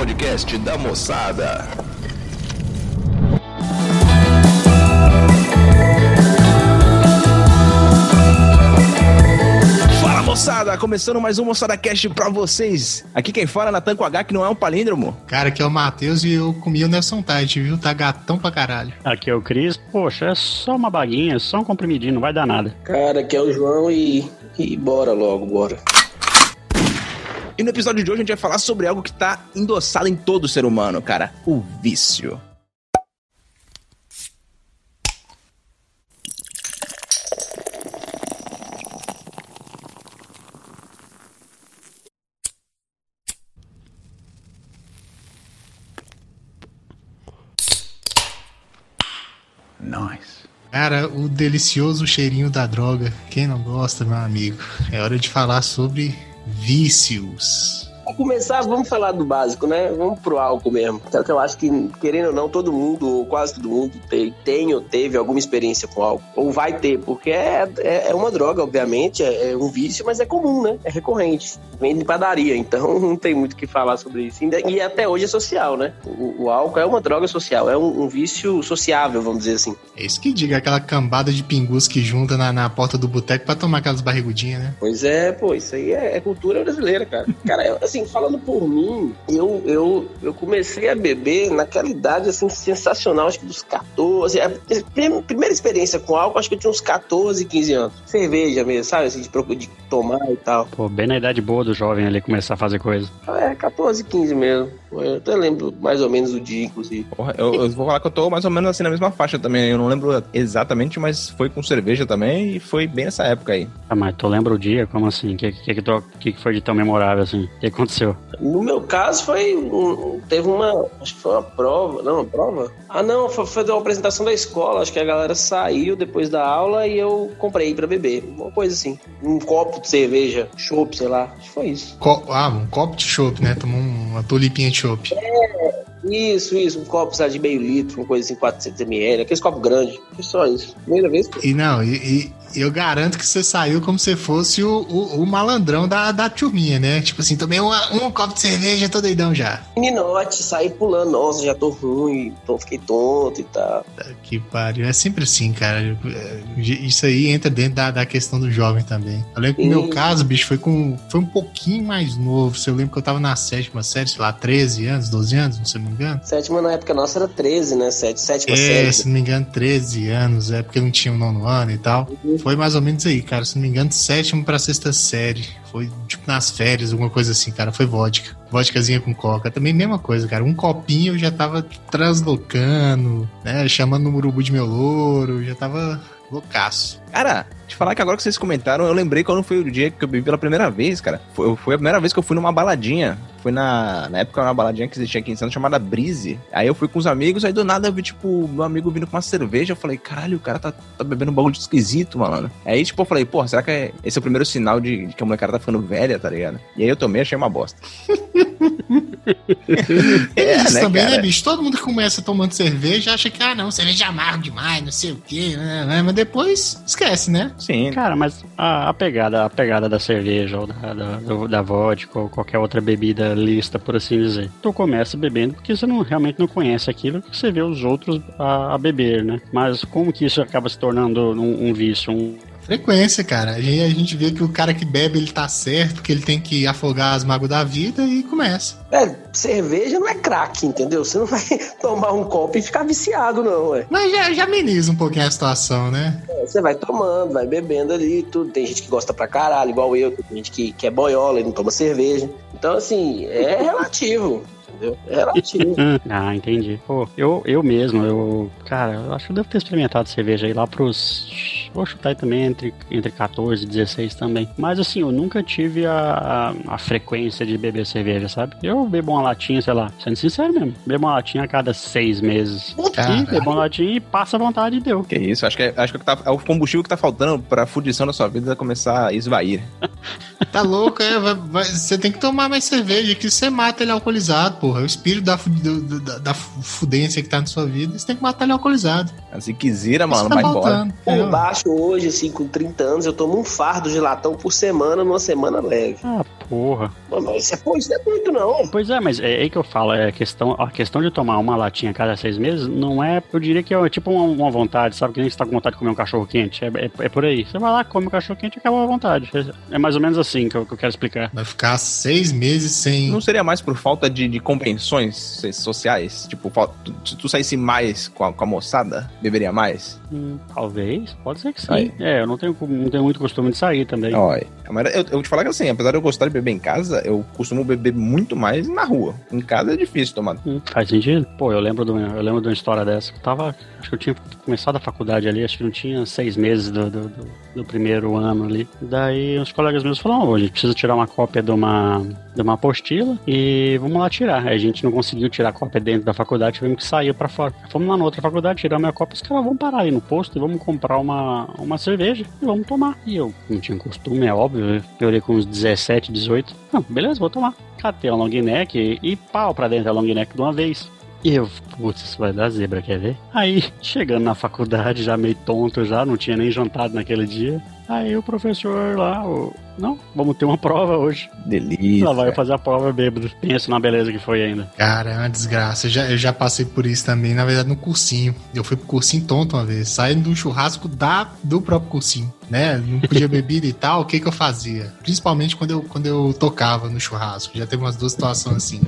podcast da moçada. Fala moçada, começando mais um Moçada Cast pra vocês. Aqui quem fala é Natan com H, que não é um palíndromo. Cara, aqui é o Matheus e eu comi o Nelson Tide, viu? Tá gatão pra caralho. Aqui é o Cris. Poxa, é só uma baguinha, só um comprimidinho, não vai dar nada. Cara, aqui é o João e, e bora logo, bora. E no episódio de hoje a gente vai falar sobre algo que tá endossado em todo ser humano, cara: o vício. Cara, o delicioso cheirinho da droga. Quem não gosta, meu amigo? É hora de falar sobre vícios. Pra começar, vamos falar do básico, né? Vamos pro álcool mesmo. Então, que eu acho que, querendo ou não, todo mundo, ou quase todo mundo, tem, tem ou teve alguma experiência com álcool. Ou vai ter, porque é, é, é uma droga, obviamente, é, é um vício, mas é comum, né? É recorrente. Vem de padaria, então não tem muito o que falar sobre isso. E até hoje é social, né? O, o álcool é uma droga social, é um, um, vício sociável, vamos dizer assim. É isso que diga, aquela cambada de pingus que junta na, na porta do boteco pra tomar aquelas barrigudinhas, né? Pois é, pô, isso aí é, é cultura brasileira, cara. Cara, assim, falando por mim, eu, eu, eu comecei a beber naquela idade, assim, sensacional, acho que dos 14. A primeira experiência com álcool, acho que eu tinha uns 14, 15 anos. Cerveja mesmo, sabe? Assim, de, de tomar e tal. Pô, bem na idade boa do jovem ali começar a fazer coisa. É, 14, 15 mesmo. Eu até lembro mais ou menos o dia, inclusive. Porra, eu, eu, vou falar que eu tô mais ou menos assim na mesma faixa também. Eu não lembro exatamente, mas foi com cerveja também e foi bem nessa época aí. Ah, mas tu lembra o dia? Como assim? O que, que, que, que, foi de tão memorável assim? O que aconteceu? No meu caso, foi. Um, teve uma. Acho que foi uma prova. Não, uma prova? Ah, não, foi, foi uma apresentação da escola. Acho que a galera saiu depois da aula e eu comprei pra beber. Uma coisa assim. Um copo de cerveja, chopp, sei lá. Acho que foi isso. Co ah, um copo de chopp, né? Tomou uma tulipinha de chopp. É. Isso, isso, um copo sabe, de meio litro, uma coisa assim, 400ml, aqueles copos grandes. Foi só isso. Primeira vez. E não, e, e, eu garanto que você saiu como se fosse o, o, o, malandrão da, da turminha, né? Tipo assim, tomei uma, um copo de cerveja, tô doidão já. Meninote, saí pulando, nossa, já tô ruim, tô, fiquei tonto e tal. Que pariu, é sempre assim, cara. Isso aí entra dentro da, da questão do jovem também. Eu lembro que no meu caso, bicho, foi com foi um pouquinho mais novo. Eu lembro que eu tava na sétima série, sei lá, 13 anos, 12 anos, não sei me engano. Sétima na época nossa era 13, né? Sétima é, série. se não me engano, 13 anos, é porque não tinha o um nono ano e tal. Uhum. Foi mais ou menos aí, cara. Se não me engano, sétima pra sexta série. Foi tipo nas férias, alguma coisa assim, cara. Foi vodka. Vodkazinha com coca. Também mesma coisa, cara. Um copinho eu já tava translocando, né? Chamando o urubu de meu louro. Já tava loucaço. Cara, te falar que agora que vocês comentaram, eu lembrei quando foi o dia que eu bebi pela primeira vez, cara. Foi, foi a primeira vez que eu fui numa baladinha. Foi na, na época uma baladinha que existia aqui em Santos chamada Brise. Aí eu fui com os amigos, aí do nada eu vi, tipo, meu amigo vindo com uma cerveja. Eu falei, caralho, o cara tá, tá bebendo um bagulho esquisito, mano. Aí, tipo, eu falei, pô, será que é, esse é o primeiro sinal de, de que a molecada tá ficando velha, tá ligado? E aí eu tomei achei uma bosta. é, isso né, também, né, cara? né, bicho? Todo mundo que começa tomando cerveja acha que, ah, não, cerveja amargo demais, não sei o quê, né? né mas depois esquece, né? Sim. Cara, mas a, a pegada, a pegada da cerveja ou da, da, da vodka ou qualquer outra bebida lista, por assim dizer. Tu começa bebendo porque você não, realmente não conhece aquilo que você vê os outros a, a beber, né? Mas como que isso acaba se tornando um, um vício, um, frequência, cara. A gente, a gente vê que o cara que bebe, ele tá certo, que ele tem que afogar as mágoas da vida e começa. É, cerveja não é crack, entendeu? Você não vai tomar um copo e ficar viciado, não, ué. Mas já, já ameniza um pouquinho a situação, né? É, você vai tomando, vai bebendo ali tudo. Tem gente que gosta pra caralho, igual eu. Tem gente que, que é boiola e não toma cerveja. Então, assim, é relativo entendeu? É relativo. ah, entendi. Pô, eu, eu mesmo, eu. Cara, eu acho que eu devo ter experimentado cerveja aí lá pros. Vou chutar aí também entre, entre 14 e 16 também. Mas assim, eu nunca tive a, a, a, frequência de beber cerveja, sabe? Eu bebo uma latinha, sei lá, sendo sincero mesmo, bebo uma latinha a cada seis meses. Caramba. E bebo uma latinha e passa a vontade e deu. Que isso, acho que, é, acho que tá, é o combustível que tá faltando pra fudição da sua vida começar a esvair. tá louco, é? Vai, vai, você tem que tomar mais cerveja, que você mata ele alcoolizado, porra. O espírito da, da, da fudência que tá na sua vida, você tem que matar ele alcoolizado. Assim que zira, mano, tá vai embora. Por é. baixo, hoje, assim, com 30 anos, eu tomo um fardo de latão por semana, numa semana leve. Ah, Porra. Mas isso é, pô, isso não é muito, não. Pois é, mas é aí que eu falo, é a questão, a questão de tomar uma latinha a cada seis meses não é, eu diria que é tipo uma, uma vontade, sabe? Que nem você tá com vontade de comer um cachorro quente. É, é, é por aí. Você vai lá, come um cachorro quente e acaba a vontade. É, é mais ou menos assim que eu, que eu quero explicar. Vai ficar seis meses sem. Não seria mais por falta de, de convenções sociais? Tipo, se tu saísse mais com a, com a moçada, beberia mais? Hum, talvez, pode ser que sim. Aí. É, eu não tenho, não tenho muito costume de sair também. Olha, mas eu, eu vou te falar que assim, apesar de eu gostar de beber em casa, eu costumo beber muito mais na rua. Em casa é difícil tomar. Hum, faz sentido? Pô, eu lembro, do, eu lembro de uma história dessa. Eu tava, acho que eu tinha começado a faculdade ali, acho que não tinha seis meses do, do, do, do primeiro ano ali. Daí uns colegas meus falaram, oh, a gente precisa tirar uma cópia de uma, de uma apostila e vamos lá tirar. Aí a gente não conseguiu tirar a cópia dentro da faculdade, tivemos que sair para fora. Fomos lá na outra faculdade, tiramos a cópia, os caras vão parar ali no posto e vamos comprar uma, uma cerveja e vamos tomar. E eu não tinha costume, é óbvio, eu olhei com uns 17, 18. Não, beleza, vou tomar. Catei a long neck e, e pau pra dentro da long neck de uma vez. E eu, putz, isso vai dar zebra, quer ver? Aí, chegando na faculdade, já meio tonto já, não tinha nem jantado naquele dia. Aí o professor lá, o... não, vamos ter uma prova hoje. Delícia. Lá vai fazer a prova bêbado. Pensa na beleza que foi ainda. Cara, é uma desgraça. Eu já, eu já passei por isso também, na verdade, no cursinho. Eu fui pro cursinho tonto uma vez, saindo do churrasco da, do próprio cursinho, né? Não podia beber e tal, o que que eu fazia? Principalmente quando eu, quando eu tocava no churrasco. Já teve umas duas situações assim.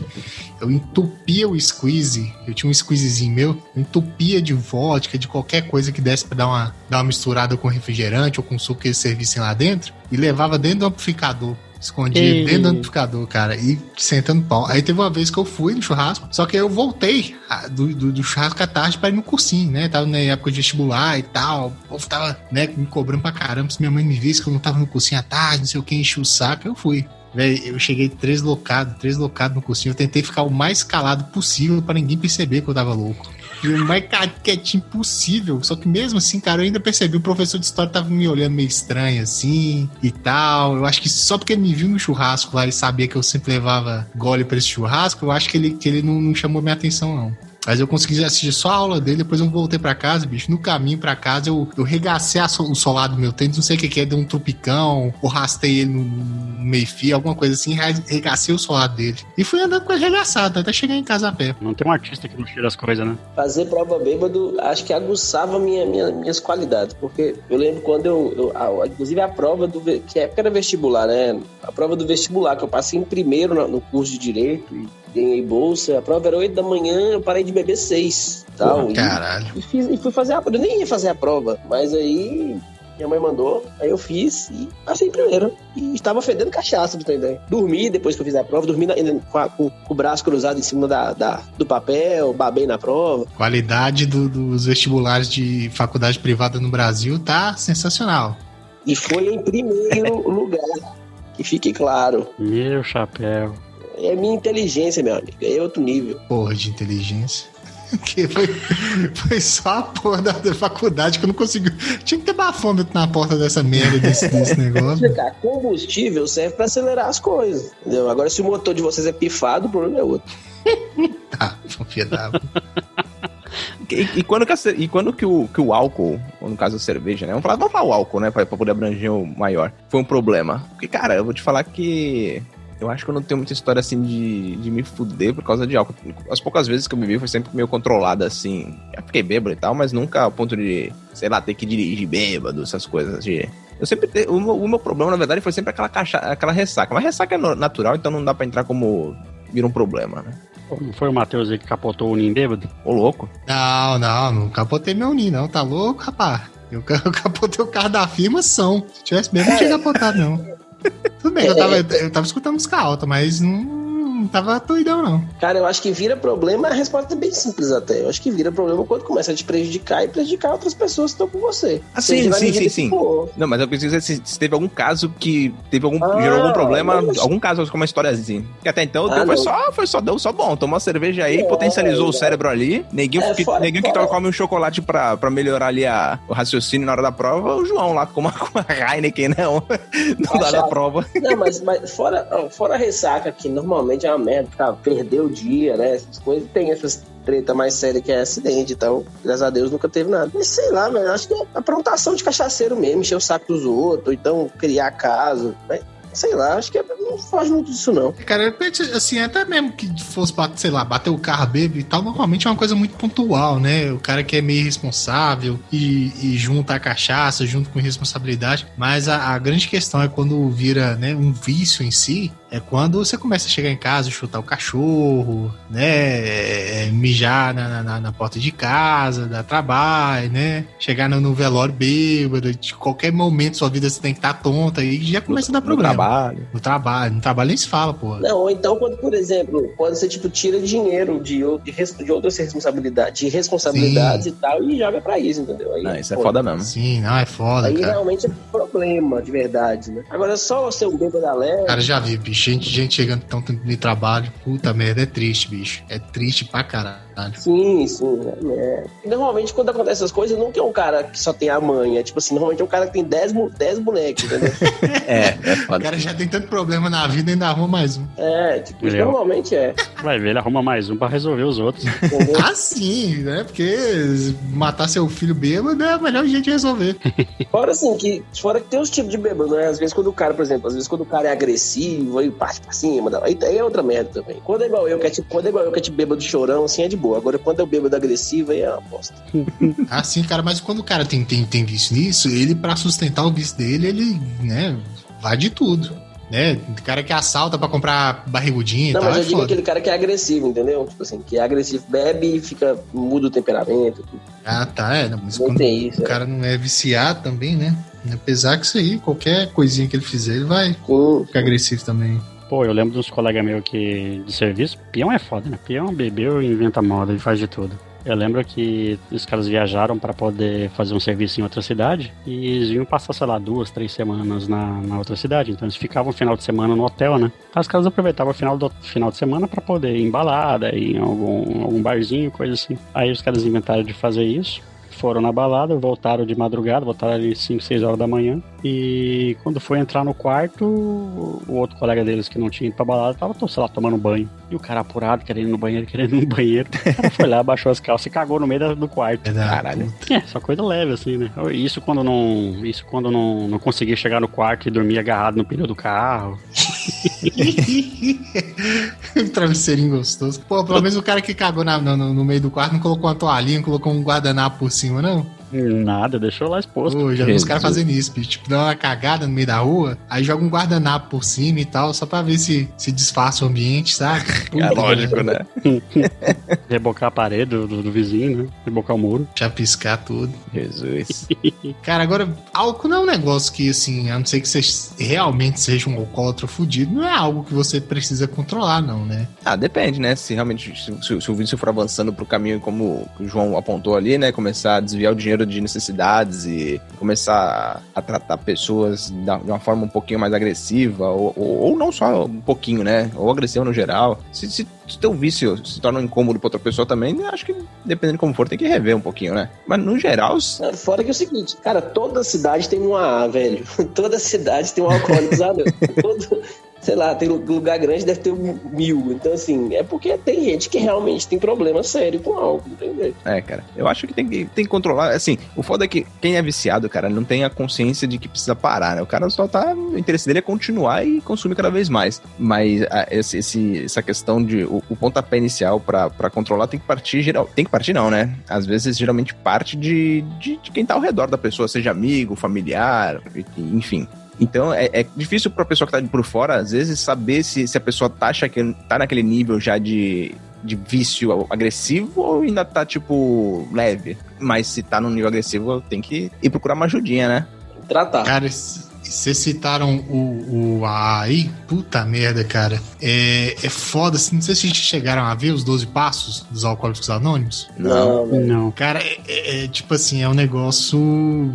Eu entupia o squeeze, eu tinha um squeezezinho meu, eu entupia de vodka, de qualquer coisa que desse pra dar uma, dar uma misturada com refrigerante ou com suco eles servissem lá dentro e levava dentro do amplificador. Escondia e... dentro do amplificador, cara, e sentando pau. Aí teve uma vez que eu fui no churrasco, só que eu voltei do, do, do churrasco à tarde pra ir no cursinho, né? Tava na época de vestibular e tal. O povo tava, né, me cobrando pra caramba. Se minha mãe me visse que eu não tava no cursinho à tarde, não sei o que, enchi o saco, eu fui. Véi, eu cheguei deslocado, deslocado no cursinho. Eu tentei ficar o mais calado possível para ninguém perceber que eu tava louco o mais quietinho possível. Só que mesmo assim, cara, eu ainda percebi o professor de história tava me olhando meio estranho assim e tal. Eu acho que só porque ele me viu no churrasco lá e sabia que eu sempre levava gole para esse churrasco, eu acho que ele, que ele não, não chamou minha atenção, não. Mas eu consegui assistir só a aula dele, depois eu voltei para casa, bicho. No caminho para casa, eu, eu regacei a, o solado do meu tênis, não sei o que, que é, deu um tropicão, ou rastei ele no, no meio-fio, alguma coisa assim, regacei o solado dele. E fui andando com ele regaçado, até chegar em casa a pé. Não tem um artista que não tira as coisas, né? Fazer prova bêbado, acho que aguçava minha, minha, minhas qualidades, porque eu lembro quando eu, eu a, inclusive a prova do, que época era vestibular, né? A prova do vestibular, que eu passei em primeiro no, no curso de Direito, e ganhei bolsa. A prova era 8 da manhã, eu parei de beber 6. Tal, Porra, caralho. E, fiz, e, fui fazer a prova. Eu nem ia fazer a prova, mas aí minha mãe mandou, aí eu fiz e passei primeiro. E estava fedendo cachaça, pra ter ideia. Dormi depois que eu fiz a prova, dormi na, com, com, com, o braço cruzado em cima da, da, do papel, babei na prova. Qualidade do, dos vestibulares de faculdade privada no Brasil tá sensacional. E foi em primeiro lugar, que fique claro. Meu chapéu. É minha inteligência, meu amigo. É outro nível. Porra de inteligência. que foi, foi só a porra da, da, faculdade que eu não consegui. Tinha que ter bafômetro na porta dessa merda desse, desse negócio. Combustível serve para acelerar as coisas. Entendeu? Agora, se o motor de vocês é pifado, o problema é outro. tá, confia da. E, e, quando, que, a, e quando que, o, que o álcool, ou no caso a cerveja, né? Vamos falar, vamos falar o álcool, né? Pra, pra poder abranger o maior. Foi um problema. Porque, cara, eu vou te falar que eu acho que eu não tenho muita história assim de, de me fuder por causa de álcool. As poucas vezes que eu bebi foi sempre meio controlada assim. Eu fiquei bêbado e tal, mas nunca ao ponto de, sei lá, ter que dirigir bêbado, essas coisas de. Eu sempre te... o, meu, o meu problema, na verdade, foi sempre aquela caixa, aquela ressaca. Mas ressaca é natural, então não dá pra entrar como vira um problema, né? Não foi o Matheus aí que capotou o Nin bêbado? Ô, louco. Não, não, não capotei meu Nin, não. Tá louco, rapaz? Eu, eu capotei o carro da firma são. Se tivesse mesmo, não tinha capotado, não. Tudo bem, eu tava, eu tava escutando música alta, mas não, não tava doidão, não. Cara, eu acho que vira problema, a resposta é bem simples até. Eu acho que vira problema quando começa a te prejudicar e prejudicar outras pessoas que estão com você. Ah, sim, sim, sim, sim. Não, mas eu preciso dizer se, se, teve algum caso que teve algum, ah, gerou algum problema, mas... algum caso com uma história assim. Que até então ah, foi, só, foi só, deu só bom. Tomou uma cerveja aí, é, potencializou é, o cérebro ali. Neguinho, é, que, fora, neguinho fora. que come um chocolate pra, pra melhorar ali a, o raciocínio na hora da prova, o João lá com uma, com uma Heineken, né? Na hora da prova. Não, mas, mas fora, fora a ressaca, que normalmente é uma merda, tá, perdeu o dia, né? Essas coisas, tem essas treta mais séria que é acidente, então, graças a Deus nunca teve nada. Mas sei lá, velho, acho que é aprontação de cachaceiro mesmo, encher o saco dos outros, ou então criar caso, né? sei lá, acho que é, não faz muito disso, não. Cara, assim, até mesmo que fosse, sei lá, bater o carro bêbado e tal, normalmente é uma coisa muito pontual, né? O cara que é meio irresponsável e, e junta a cachaça junto com responsabilidade. Mas a, a grande questão é quando vira né, um vício em si, é quando você começa a chegar em casa, chutar o cachorro, né? É, é, mijar na, na, na, porta de casa, dar trabalho, né? Chegar no, no, velório bêbado, de qualquer momento sua vida você tem que estar tá tonta e já começa a dar problema. No trabalho. No trabalho. No trabalho nem se fala, pô. Não, ou então quando, por exemplo, quando você, tipo, tira dinheiro de, de, de outras responsabilidades, de responsabilidades Sim. e tal, e joga pra isso, entendeu? Aí, não, isso é pô, é foda mesmo. Sim, não, é foda, Aí cara. realmente é problema, de verdade, né? Agora, só ser um bêbado alegre... Cara, já vi, bicho gente, gente chegando tão tempo de trabalho. Puta merda, é triste, bicho. É triste pra caralho. Sim, sim. É. Normalmente, quando acontece essas coisas, nunca é um cara que só tem a mãe. É tipo assim, normalmente é um cara que tem 10 dez bonecos, entendeu? é, é foda. O cara já tem tanto problema na vida e ainda arruma mais um. É, tipo, Meu. normalmente é. Vai ver, ele arruma mais um pra resolver os outros. ah, sim, né? Porque matar seu filho bêbado é o melhor jeito de resolver. Fora assim, que, fora que tem os tipos de bêbado, né? Às vezes quando o cara, por exemplo, às vezes quando o cara é agressivo, aí parte pra cima, aí, aí é outra merda também. Quando é igual eu, que é tipo, quando é igual eu que é tipo bêbado chorão, assim, é de boa. Agora, quando é o bêbado agressivo, aí é uma bosta. ah, sim, cara, mas quando o cara tem, tem, tem vício nisso, ele, pra sustentar o vício dele, ele, né, vai de tudo. Né? Cara que assalta pra comprar barrigudinho Não, e tal. mas eu é digo foda. aquele cara que é agressivo, entendeu? Tipo assim, que é agressivo, bebe e fica, muda o temperamento. Tudo. Ah, tá, é. Mas não quando isso, o é. cara não é viciado também, né? Apesar que isso aí, qualquer coisinha que ele fizer, ele vai Sim. ficar agressivo também. Pô, eu lembro dos colegas meus que de serviço, peão é foda, né? Peão bebeu e inventa moda, ele faz de tudo. Eu lembro que os caras viajaram para poder fazer um serviço em outra cidade e eles iam passar, sei lá, duas, três semanas na, na outra cidade. Então eles ficavam o final de semana no hotel, né? Os caras aproveitavam o final, do, final de semana para poder ir em balada, ir em algum, algum barzinho, coisa assim. Aí os caras inventaram de fazer isso foram na balada, voltaram de madrugada, voltaram ali 5, 6 horas da manhã. E quando foi entrar no quarto, o outro colega deles que não tinha ido pra balada tava, sei lá, tomando banho. E o cara apurado, querendo ir no banheiro, querendo ir no banheiro. O cara foi lá, baixou as calças e cagou no meio do quarto. É Caralho. É, só coisa leve, assim, né? Isso quando não. Isso quando não, não conseguia chegar no quarto e dormir agarrado no pneu do carro. um travesseirinho gostoso. Pô, pelo menos o cara que cagou na, no, no, meio do quarto não colocou uma toalhinha, colocou um guardanapo por cima, não? Nada, deixou lá exposto. Pô, já vi os caras fazendo isso, bicho. Tipo, dá uma cagada no meio da rua, aí joga um guardanapo por cima e tal, só pra ver se, se disfarça o ambiente, sabe? é lógico, né? Rebocar a parede do, do, do, vizinho, né? Rebocar o muro. Já piscar tudo. Jesus. Cara, agora, álcool não é um negócio que, assim, a não ser que você realmente seja um alcoólatra fudido, não é algo que você precisa controlar, não, né? Ah, depende, né? Se realmente, se, se, se o vício for avançando pro caminho como o João apontou ali, né? Começar a desviar o dinheiro de necessidades e começar a tratar pessoas de uma forma um pouquinho mais agressiva, ou, ou, ou não só um pouquinho, né? Ou agressiva no geral. Se, se, se teu vício se torna um incômodo pra outra pessoa também, acho que dependendo de como for, tem que rever um pouquinho, né? Mas no geral. Fora que é o seguinte, cara, toda cidade tem um AA, velho. toda cidade tem um alcoólico, sabe? Todo, sei lá, tem lugar grande, deve ter mil. Então, assim, é porque tem gente que realmente tem problema sério com álcool, entendeu? É, cara. Eu acho que tem que, tem que controlar. Assim, o foda é que quem é viciado, cara, não tem a consciência de que precisa parar, né? O cara só tá. O interesse dele é continuar e consumir cada vez mais. Mas a, esse, esse, essa questão de. O, o pontapé inicial para controlar tem que partir geral. Tem que partir, não, né? Às vezes, geralmente, parte de, de, de quem tá ao redor da pessoa, seja amigo, familiar, enfim. Então é, é difícil pra pessoa que tá por fora, às vezes, saber se, se a pessoa tá, que tá naquele nível já de, de vício agressivo ou ainda tá, tipo, leve. Mas se tá no nível agressivo, tem que ir procurar uma ajudinha, né? Tratar. Cara, vocês citaram o, o AI, puta merda, cara. É, é foda, assim, não sei se a gente chegaram a ver os 12 passos dos Alcoólicos Anônimos. Não, não. não. Cara, é, é, é tipo assim, é um negócio.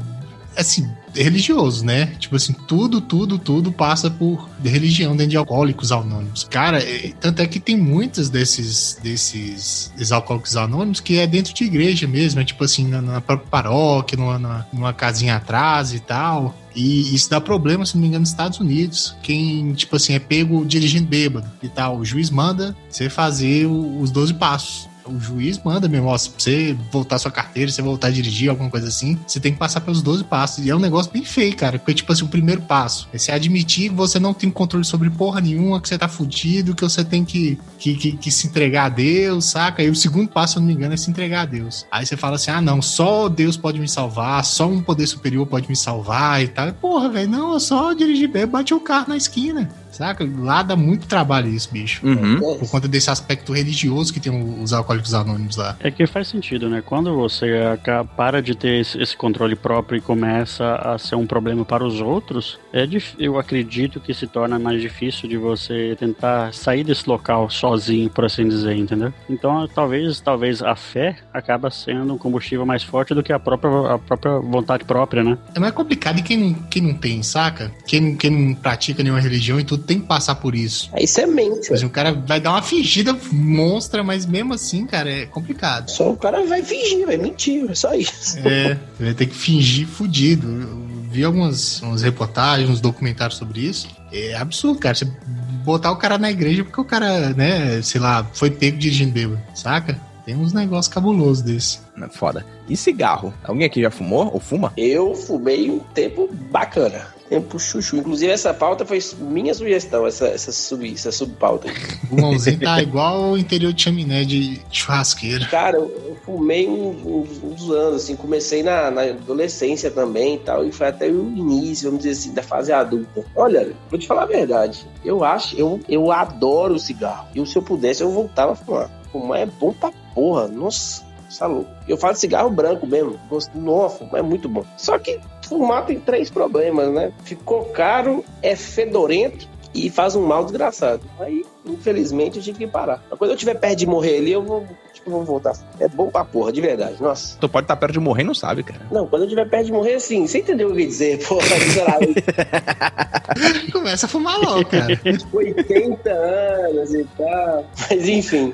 Assim, religioso, né? Tipo assim, tudo, tudo, tudo passa por religião dentro de alcoólicos anônimos. Cara, é, tanto é que tem muitos desses, desses, desses alcoólicos anônimos que é dentro de igreja mesmo, é tipo assim, na, na própria paróquia, numa, numa casinha atrás e tal. E isso dá problema, se não me engano, nos Estados Unidos. Quem, tipo assim, é pego dirigindo bêbado e tal. O juiz manda você fazer os 12 passos O juiz manda mesmo, ó, se você voltar sua carteira, se você voltar a dirigir, alguma coisa assim, você tem que passar pelos 12 passos. E é um negócio bem feio, cara. Porque, tipo assim, o primeiro passo é você admitir que você não tem controle sobre porra nenhuma, que você tá fudido, que você tem que, que, que, que se entregar a Deus, saca? E o segundo passo, se eu não me engano, é se entregar a Deus. Aí você fala assim: ah, não, só Deus pode me salvar, só um poder superior pode me salvar e tal. Porra, velho, não, eu só dirigir bem, bate o carro na esquina. Saca? Lá dá muito trabalho isso, bicho. Uhum. Por conta desse aspecto religioso que tem os alcoólicos anônimos lá. É que faz sentido, né? Quando você acaba, para de ter esse, controle próprio e começa a ser um problema para os outros, é dif- eu acredito que se torna mais difícil de você tentar sair desse local sozinho, por assim dizer, entendeu? Então, talvez, talvez a fé acaba sendo um combustível mais forte do que a própria, a própria vontade própria, né? É mais complicado e quem não, quem não tem, saca? Quem, quem não pratica nenhuma religião e tudo tem que passar por isso. Aí isso é mente, assim, o cara vai dar uma fingida monstra, mas mesmo assim, cara, é complicado. Só o cara vai fingir, vai mentir, é só isso. É, vai ter que fingir fudido. Eu vi algumas, umas reportagens, uns documentários sobre isso. É absurdo, cara. Você botar o cara na igreja porque o cara, né, sei lá, foi pego dirigindo bêbado, saca? Tem uns negócios cabulosos desse. Foda. E cigarro? Alguém aqui já fumou ou fuma? Eu fumei um tempo bacana. Tempo chuchu. Inclusive, essa pauta foi minha sugestão, essa, essa, sub, essa subpauta. O mãozinho tá igual o interior de chaminé de churrasqueira. Cara, eu, fumei uns, uns- anos, assim, comecei na, na adolescência também e tal, e foi até o início, vamos dizer assim, da fase adulta. Olha, vou te falar a verdade, eu acho, eu, eu adoro cigarro. E se eu pudesse, eu voltava a fumar. Fumar é bom pra porra, nossa, tá louco. Eu falo cigarro branco mesmo, gosto, nossa, fumar é muito bom. Só que fumar tem três problemas, né? Ficou caro, é fedorento e faz um mal desgraçado. Aí, infelizmente, eu tive que parar. Mas quando eu estiver perto de morrer ali, eu vou, eu vou voltar. É bom pra porra, de verdade. Nossa. Tu pode estar perto de morrer e não sabe, cara. Não, quando eu estiver perto de morrer, assim, você entendeu o que eu ia dizer? Porra, lá, Começa a fumar logo, cara. 80 anos e tal. Mas enfim.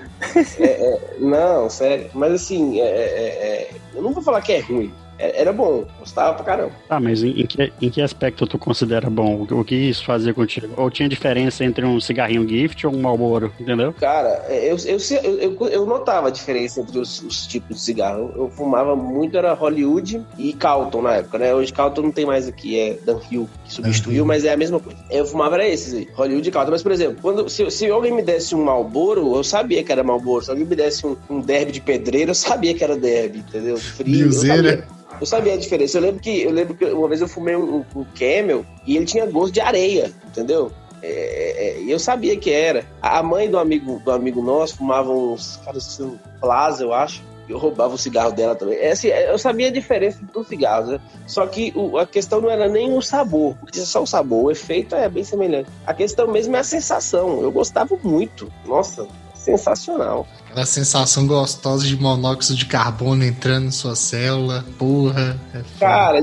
É, é, não, sério. Mas assim, é, é, é, eu não vou falar que é ruim. É- Era bom, gostava pra caramba. Tá, mas em, em que, em que aspecto tu considera bom? O, o que isso fazia contigo? Ou tinha diferença entre um cigarrinho gift ou um Marlboro, entendeu? Cara, é, eu, eu, eu, eu, eu notava a diferença entre os, os tipos de cigarro. Eu, eu fumava muito, era Hollywood e Calton na época, né? Hoje Calton não tem mais aqui, é Dunhill, que substituiu, mas é a mesma coisa. Eu fumava era esses aí, Hollywood e Calton. Mas, por exemplo, quando, se, se alguém me desse um Marlboro, eu sabia que era Marlboro. Se alguém me desse um, um derby de pedreiro, eu sabia que era derby, entendeu? Frio. Eu Milzeira. sabia. Eu sabia a diferença. Eu lembro que eu lembro que uma vez eu fumei um, um Camel e ele tinha gosto de areia, entendeu? É, é, E eu sabia que era. A mãe do amigo do amigo nosso fumava uns, cara, assim, Plaza, eu acho. Eu roubava o cigarro dela também. É, assim, eu sabia a diferença dos cigarros, né? Só que o- a questão não era nem o sabor, porque é só o sabor, o efeito é bem semelhante. A questão mesmo é a sensação. Eu gostava muito. Nossa, sensacional. Aquela sensação gostosa de monóxido de carbono entrando em sua célula. Porra. É. Cara,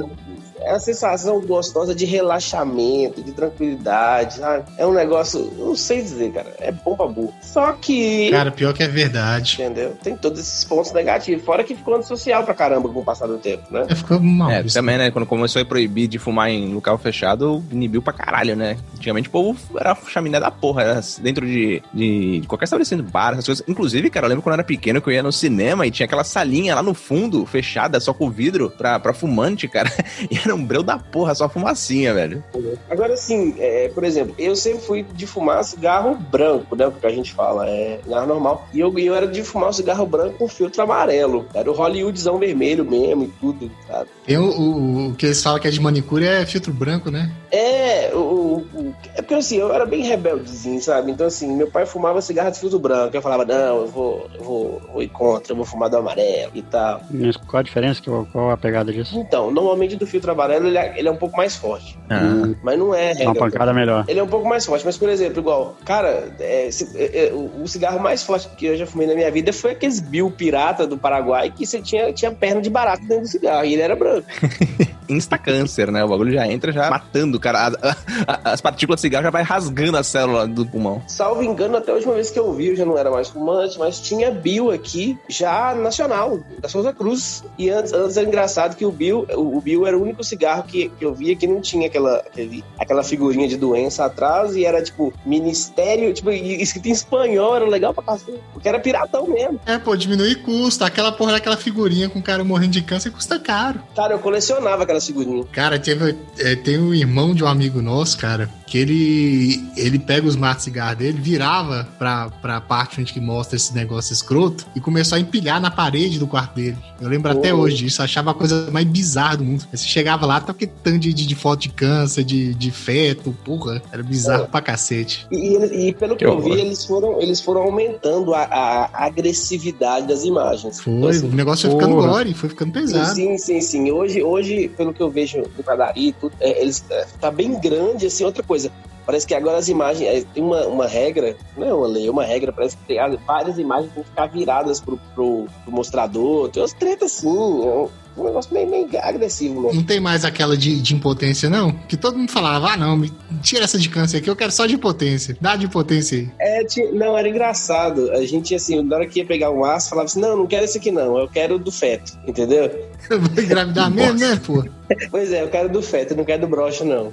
é uma sensação gostosa de relaxamento, de tranquilidade, sabe? É um negócio, eu não sei dizer, cara. É bom pra burro. Só que. Cara, pior que é verdade. Entendeu? Tem todos esses pontos negativos. Fora que ficou antissocial pra caramba com o passar do tempo, né? É, ficou mal. É, isso. também, né? Quando começou a proibir de fumar em local fechado, inibiu pra caralho, né? Antigamente o povo era chaminé da porra, era dentro de, de, de qualquer estabelecimento, bar, essas coisas. Inclusive, cara, eu lembro quando eu era pequeno que eu ia no cinema e tinha aquela salinha lá no fundo, fechada, só com vidro, pra, pra fumante, cara. E era um breu da porra, só fumacinha, velho. Agora, assim, é, por exemplo, eu sempre fui de fumar cigarro branco, né? Porque a gente fala, é cigarro normal. E eu, eu era de fumar o cigarro branco com filtro amarelo. Era o Hollywoodzão vermelho mesmo e tudo, sabe? Tem o, o, o que eles falam que é de manicure é filtro branco, né? É, o, o- o- é porque assim, eu era bem rebeldezinho, sabe? Então, assim, meu pai fumava cigarro de filtro branco. Eu falava, não, eu vou, eu vou, vou ir contra, eu vou fumar do amarelo e tal. Mas Qual a diferença? Qual a pegada disso? Então, normalmente do filtro amarelo ele é, ele é um pouco mais forte. Hum, Mas não é. uma regra. pancada melhor. Ele é um pouco mais forte, mas por exemplo, igual, cara, é, se- é, é, o, o cigarro mais forte que eu já fumei na minha vida foi aqueles Bill pirata do Paraguai que você tinha, tinha perna de barato dentro do cigarro e ele era branco. insta-câncer, né? O bagulho já entra já matando cara. A- a- as partículas de cigarro já vai rasgando a célula do pulmão. Salvo engano, até a última vez que eu vi, eu já não era mais fumante, mas tinha Bill aqui, já nacional, da Souza Cruz. E antes, antes era engraçado que o Bill, o, o Bill era o único cigarro que, que eu via que não tinha aquela, aquele, aquela figurinha de doença atrás e era tipo Ministério, tipo, escrito em espanhol, era legal pra cacete. Porque era piratão mesmo. É, pô, diminuir custa. Aquela porra daquela figurinha com o cara morrendo de câncer custa caro. Cara, eu colecionava aquela figurinha. Cara, teve, é, tem um irmão de um amigo nosso, cara, que ele ele pega os matos de cigarro dele, virava pra, pra parte onde que mostra esse negócio escroto e começou a empilhar na parede do quarto dele. Eu lembro até Oh. hoje disso, achava a coisa mais bizarra do mundo. Você chegava lá, tava aquele tanto de, de, de foto de câncer, de, de feto, porra, era bizarro É. pra cacete. E, e e pelo que, Que eu vi, eles foram, eles foram aumentando a, a agressividade das imagens. Foi, Então, assim, o negócio foi ficando gore, foi ficando pesado. Sim, sim, sim. Hoje, hoje pelo que eu vejo do padaria e tudo, é, eles, é, tá bem grande, assim, outra coisa. Parece que agora as imagens, é, tem uma, uma regra, não é uma lei, é uma regra, parece que tem ah, várias imagens vão ficar viradas pro, pro, pro mostrador, tem umas tretas assim, é um, um negócio meio, meio agressivo mesmo. Não tem mais aquela de, de impotência, não? Que todo mundo falava, ah, não, me tira essa de câncer aqui, eu quero só de impotência. Dá de impotência aí. É, não, era engraçado. A gente, assim, na hora que ia pegar um aço, falava assim, não, não quero esse aqui não, eu quero do feto, entendeu? Eu vou engravidar mesmo, né, pô? Pois é, eu quero do feto, não quero do brocha, não.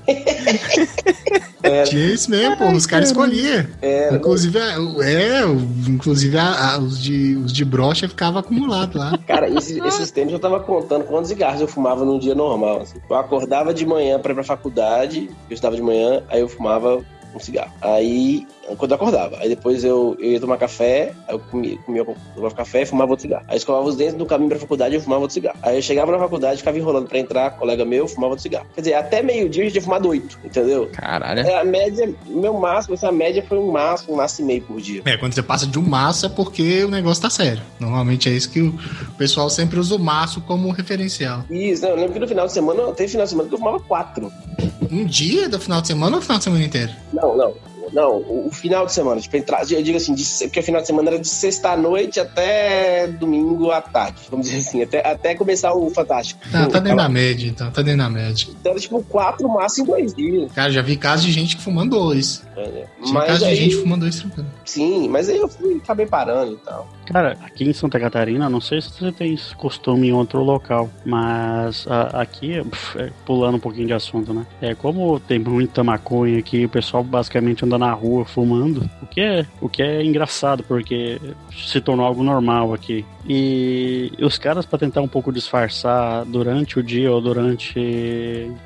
Era, Tinha isso mesmo, pô. Os caras escolhiam. era. Inclusive, a- o- é, o- inclusive a- a- os, de, os de brocha ficavam acumulados lá. Cara, esses, esses tempos eu tava contando quantos cigarros eu fumava num dia normal. assim. Eu acordava de manhã pra ir pra faculdade, eu estudava de manhã, aí eu fumava um cigarro. Aí, quando eu acordava, aí depois eu, eu ia tomar café, aí eu comia, comia tomava café e fumava outro cigarro. Aí escovava os dentes no caminho pra faculdade eu fumava outro cigarro. Aí eu chegava na faculdade, ficava enrolando pra entrar, colega meu, fumava outro cigarro. Quer dizer, até meio-dia eu já tinha fumado oito, entendeu? Caralho. É, a média, meu máximo, essa média foi um máximo, um máximo e meio por dia. É, quando você passa de um maço é porque o negócio tá sério. Normalmente é isso que o pessoal sempre usa o maço como referencial. Isso, né? eu lembro que no final de semana, teve final de semana que eu fumava quatro. Um dia do final de semana ou o final de semana inteiro? Não, não. Não, o, o final de semana, tipo, entrar, eu digo assim, de, porque o final de semana era de sexta à noite até domingo à tarde, vamos dizer assim, até, até começar o Fantástico. Tá, tá dentro Então, da média, então. Tá dentro da média. Então era tipo quatro, máximo dois dias. Cara, já vi casos de gente que fumando dois. né? Tinha Mas casos de aí, gente fumando dois tranquilo. sim, mas aí eu fui, acabei parando e tal. Cara, aqui em Santa Catarina, não sei se você tem esse costume em outro local, mas a- aqui, pf, é, pulando um pouquinho de assunto, né? É como tem muita maconha aqui, o pessoal basicamente anda na rua fumando, o que é, o que é engraçado, porque se tornou algo normal aqui. E os caras, pra tentar um pouco disfarçar durante o dia ou durante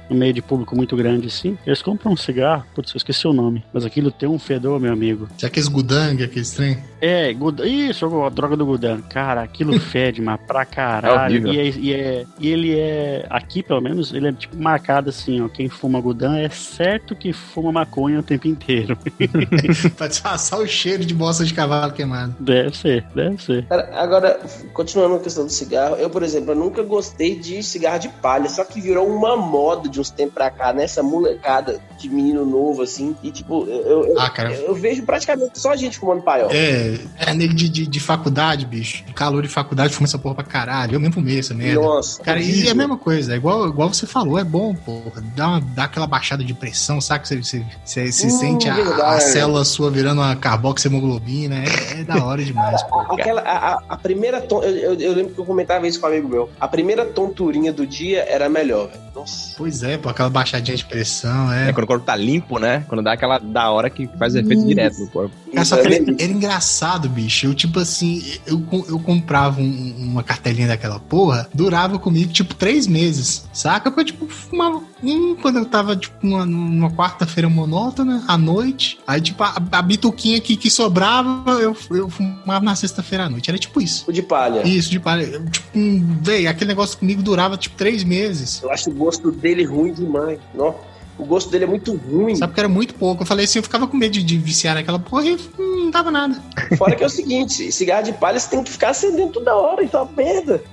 um meio de público muito grande assim, eles compram um cigarro, putz, eu esqueci o nome, mas aquilo tem um fedor, meu amigo. Será que esse gudang, aqueles trem? É, Gudan, isso, a droga do Gudan. Cara, aquilo fede, mas pra caralho. horrível. e, é, e, é- e ele é, aqui pelo menos, ele é tipo marcado assim, ó. Quem fuma Gudan é certo que fuma maconha o tempo inteiro. pra disfarçar o cheiro de bosta de cavalo queimado. deve ser, deve ser. Cara, agora, continuando a questão do cigarro, eu, por exemplo, eu nunca gostei de cigarro de palha, só que virou uma moda de uns tempos pra cá, nessa molecada de menino novo, assim, e tipo, eu, eu, Ah, cara. eu vejo praticamente só gente fumando paiol. É, é nego de, de, de faculdade, bicho. De calor de faculdade, fuma essa porra pra caralho. Eu mesmo fumei essa merda. Nossa, Cara, e é a mesma coisa, é igual, igual você falou, é bom, porra. Dá, uma, dá aquela baixada de pressão, sabe? Você, você, você, você Hum, sente a, a célula sua virando uma carboxiemoglobina. É, é da hora demais, pô. Aquela, a, a- primeira ton, eu, eu, eu lembro que eu comentava isso com um amigo meu. A primeira tonturinha do dia era a melhor, velho. Nossa. Pois é, pô, aquela baixadinha de pressão, É é. quando o corpo tá limpo, né? Quando dá aquela da hora que faz efeito direto no corpo. Cara, Isso só que é era, engraçado, bicho. Eu, tipo assim, eu, eu comprava um- uma cartelinha daquela porra, durava comigo, tipo, três meses, saca? Porque eu, tipo, fumava um quando eu tava, tipo, numa, numa quarta-feira monótona, à noite. Aí, tipo, a, a bituquinha que, que sobrava, eu, eu fumava na sexta-feira à noite. Era tipo isso. O de palha. Isso, de palha. Eu, Tipo, um, véi, aquele negócio comigo durava, tipo, três meses. Eu acho o gosto dele ruim demais. Nossa, o gosto dele é muito ruim. Sabe que era muito pouco. Eu falei assim, eu ficava com medo de, de viciar naquela porra e hum, não dava nada. Fora que é o seguinte, cigarro de palha você tem que ficar acendendo toda hora, então é uma merda.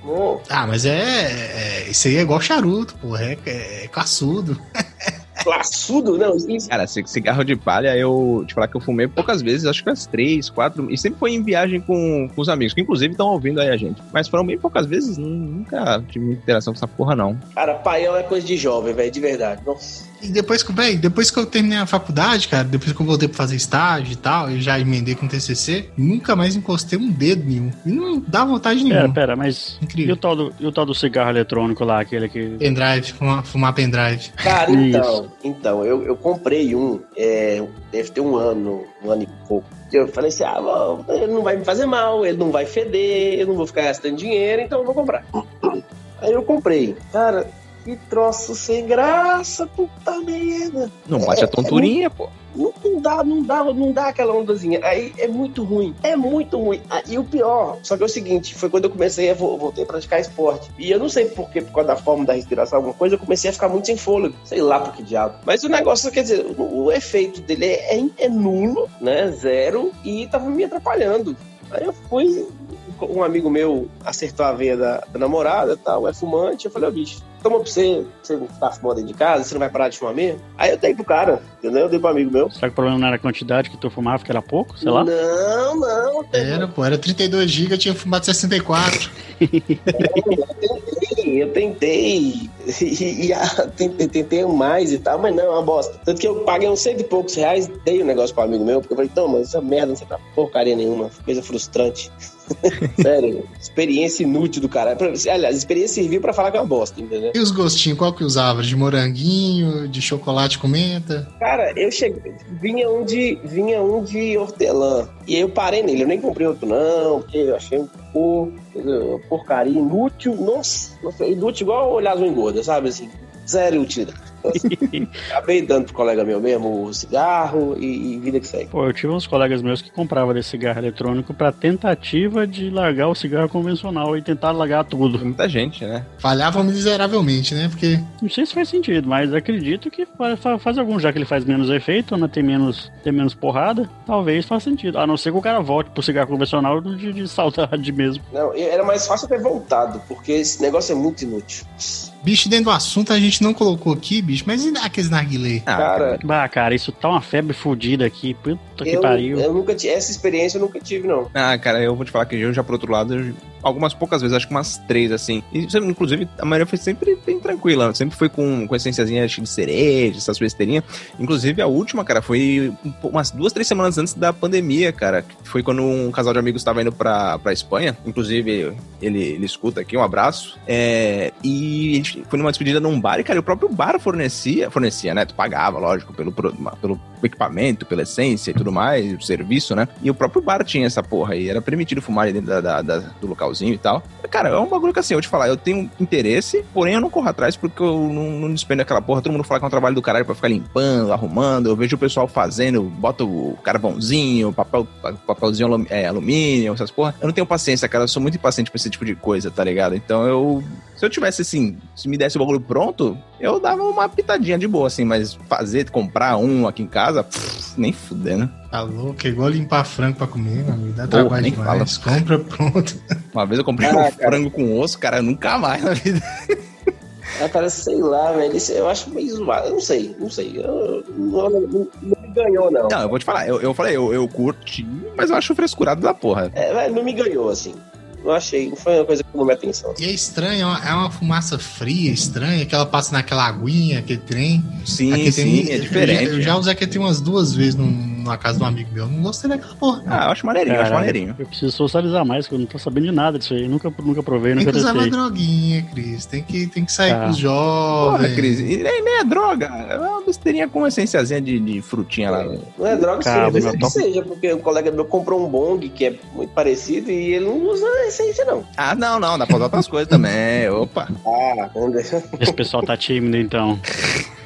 Ah, mas é, é- Isso aí é igual charuto, porra. É, é, é caçudo. Classudo, não. Isso, Cara, ci- cigarro de palha, eu te falar que eu fumei poucas vezes, acho que umas três, quatro, e sempre foi em viagem com, com os amigos, que inclusive estão ouvindo aí a gente. Mas foram bem poucas vezes, nu- nunca tive muita interação com essa porra, não. cara, paião é coisa de jovem, velho, de verdade. Nossa. E depois que, véi, depois que eu terminei a faculdade, cara, depois que eu voltei pra fazer estágio e tal, eu já emendei com TCC, nunca mais encostei um dedo nenhum. E não dá vontade Pera, nenhuma. pera, mas. E Incrível. o, tal do, e o tal do cigarro eletrônico lá, aquele que. Pendrive, fumar, fumar pendrive. Cara, Isso. então, então eu, eu comprei um, é, deve ter um ano, um ano e pouco. Eu falei assim, ah, bom, ele não vai me fazer mal, ele não vai feder, eu não vou ficar gastando dinheiro, então eu vou comprar. Aí eu comprei. Cara, que troço sem graça, puta merda. Não bate a tonturinha, pô. Não, dá, não dá, não dá aquela ondazinha. Aí é muito ruim. É muito ruim. Ah, e o pior, só que é o seguinte, foi quando eu comecei a vo- voltei a praticar esporte. E eu não sei por quê, por causa da forma da respiração, alguma coisa, eu comecei a ficar muito sem fôlego. Sei lá por que diabo. Mas o negócio, quer dizer, o, o efeito dele é, é- é nulo, né? Zero, e tava me atrapalhando. Aí eu fui, um amigo meu acertou a veia da, da namorada tal, é fumante. Eu falei, ô bicho, toma pra você, você não tá fumando dentro de casa, você não vai parar de fumar mesmo? Aí eu dei pro cara, entendeu? Eu dei pro amigo meu. Será que o problema não era a quantidade que tu fumava, que era pouco? Sei lá. Não, não. Era, pô, era 32 GB, eu tinha fumado 64. tentei, eu tentei, e, e, ah, tentei, tentei mais e tal, mas não, é uma bosta. Tanto que eu paguei uns cento e poucos reais, dei o negócio pro amigo meu, porque eu falei, toma, essa merda não serve pra porcaria nenhuma, coisa frustrante. Sério, experiência inútil do cara. Aliás, experiência serviu pra falar que é uma bosta, entendeu? E os gostinhos, qual que usava? De moranguinho, de chocolate com menta? Cara, eu cheguei. Vinha um de, vinha um de hortelã. E aí eu parei nele. Eu nem comprei outro, não, porque eu achei um uma porcaria inútil. Nossa, inútil igual olhar azul engorda, sabe? Assim, zero utilidade. Acabei dando pro colega meu mesmo o cigarro e, e vida que segue. Pô, eu tive uns colegas meus que compravam desse cigarro eletrônico pra tentativa de largar o cigarro convencional e tentar largar tudo. Muita gente, né? Falhavam miseravelmente, né? Porque Não sei se faz sentido, mas acredito que fa- fa- faz algum, já que ele faz menos efeito, né? Tem menos, tem menos porrada, talvez faça sentido. A não ser que o cara volte pro cigarro convencional de, de saudade mesmo. Não, era mais fácil ter voltado, porque esse negócio é muito inútil. Bicho, dentro do assunto a gente não colocou aqui, bicho, mas e aqueles narguilé? Ah, Cara, Bah, cara, isso tá uma febre fodida aqui. Puta que eu, pariu. eu nunca tive. Essa experiência eu nunca tive, não. Ah, cara, eu vou te falar que eu já, por outro lado, eu- algumas poucas vezes, acho que umas três, assim. E, inclusive, a maioria foi sempre bem tranquila. Sempre foi com, com essênciazinha de cereja, essas besteirinhas. Inclusive, a última, cara, foi um umas duas, três semanas antes da pandemia, cara. Foi quando um casal de amigos estava indo pra, pra Espanha. Inclusive, ele, ele escuta aqui, um abraço. É, e gente foi numa despedida num bar e, cara, o próprio bar fornecia, fornecia, né? Tu pagava, lógico, pelo, pelo equipamento, pela essência e tudo mais, o serviço, né? E o próprio bar tinha essa porra aí, era permitido fumar ali dentro da, da- da- do localzinho e tal. Cara, é um bagulho que assim, eu te falar, eu tenho interesse, porém eu não corro atrás porque eu não, não despendo aquela porra. Todo mundo fala que é um trabalho do caralho pra ficar limpando, arrumando. Eu vejo o pessoal fazendo, bota o carvãozinho, papel, papelzinho é, alumínio, essas porra. Eu não tenho paciência, cara, eu sou muito impaciente pra esse tipo de coisa, tá ligado? Então eu. Se eu tivesse assim, se me desse o bagulho pronto, eu dava uma pitadinha de boa, assim, mas fazer, comprar um aqui em casa, pff, nem fudendo. Tá louco, é igual limpar frango pra comer, meu amigo. Dá Porra, trabalho nem demais. Compra pronto. Uma vez eu comprei Ah, um cara. frango com osso, cara, nunca mais na vida. Ah, cara, sei lá, velho. Eu acho meio zoado. Eu não sei, não sei. Eu, não, não- não me ganhou, não. Não, eu vou te falar, eu, eu falei, eu, eu curti, mas eu acho frescurado da porra. É, velho, não me ganhou, assim. Não achei, não foi uma coisa que chamou minha atenção. E é estranho, é uma, é uma fumaça fria, estranha, que ela passa naquela aguinha, aquele trem. Sim, Aqui sim, tem- é diferente. Eu já, eu já usei aqui tem umas duas vezes num, numa casa de um amigo meu. Não gostei daquela porra. Ah, eu acho maneirinho, eu acho maneirinho. Eu preciso socializar mais, que eu não tô sabendo de nada disso aí. Nunca, nunca provei, tem nunca que usar uma testei. droguinha, Cris. Tem que, tem que sair Tá. com os Porra, jovens. Cris, e nem, nem é droga, é uma besteirinha com essenciazinha de, de frutinha lá. Não é droga, sim, Cara, talvez meu que seja, porque um colega meu comprou um bong que é muito parecido e ele não usa essência, não. Ah, não, não, dá pra usar outras coisas também. Opa, Ah. Esse pessoal tá tímido, então.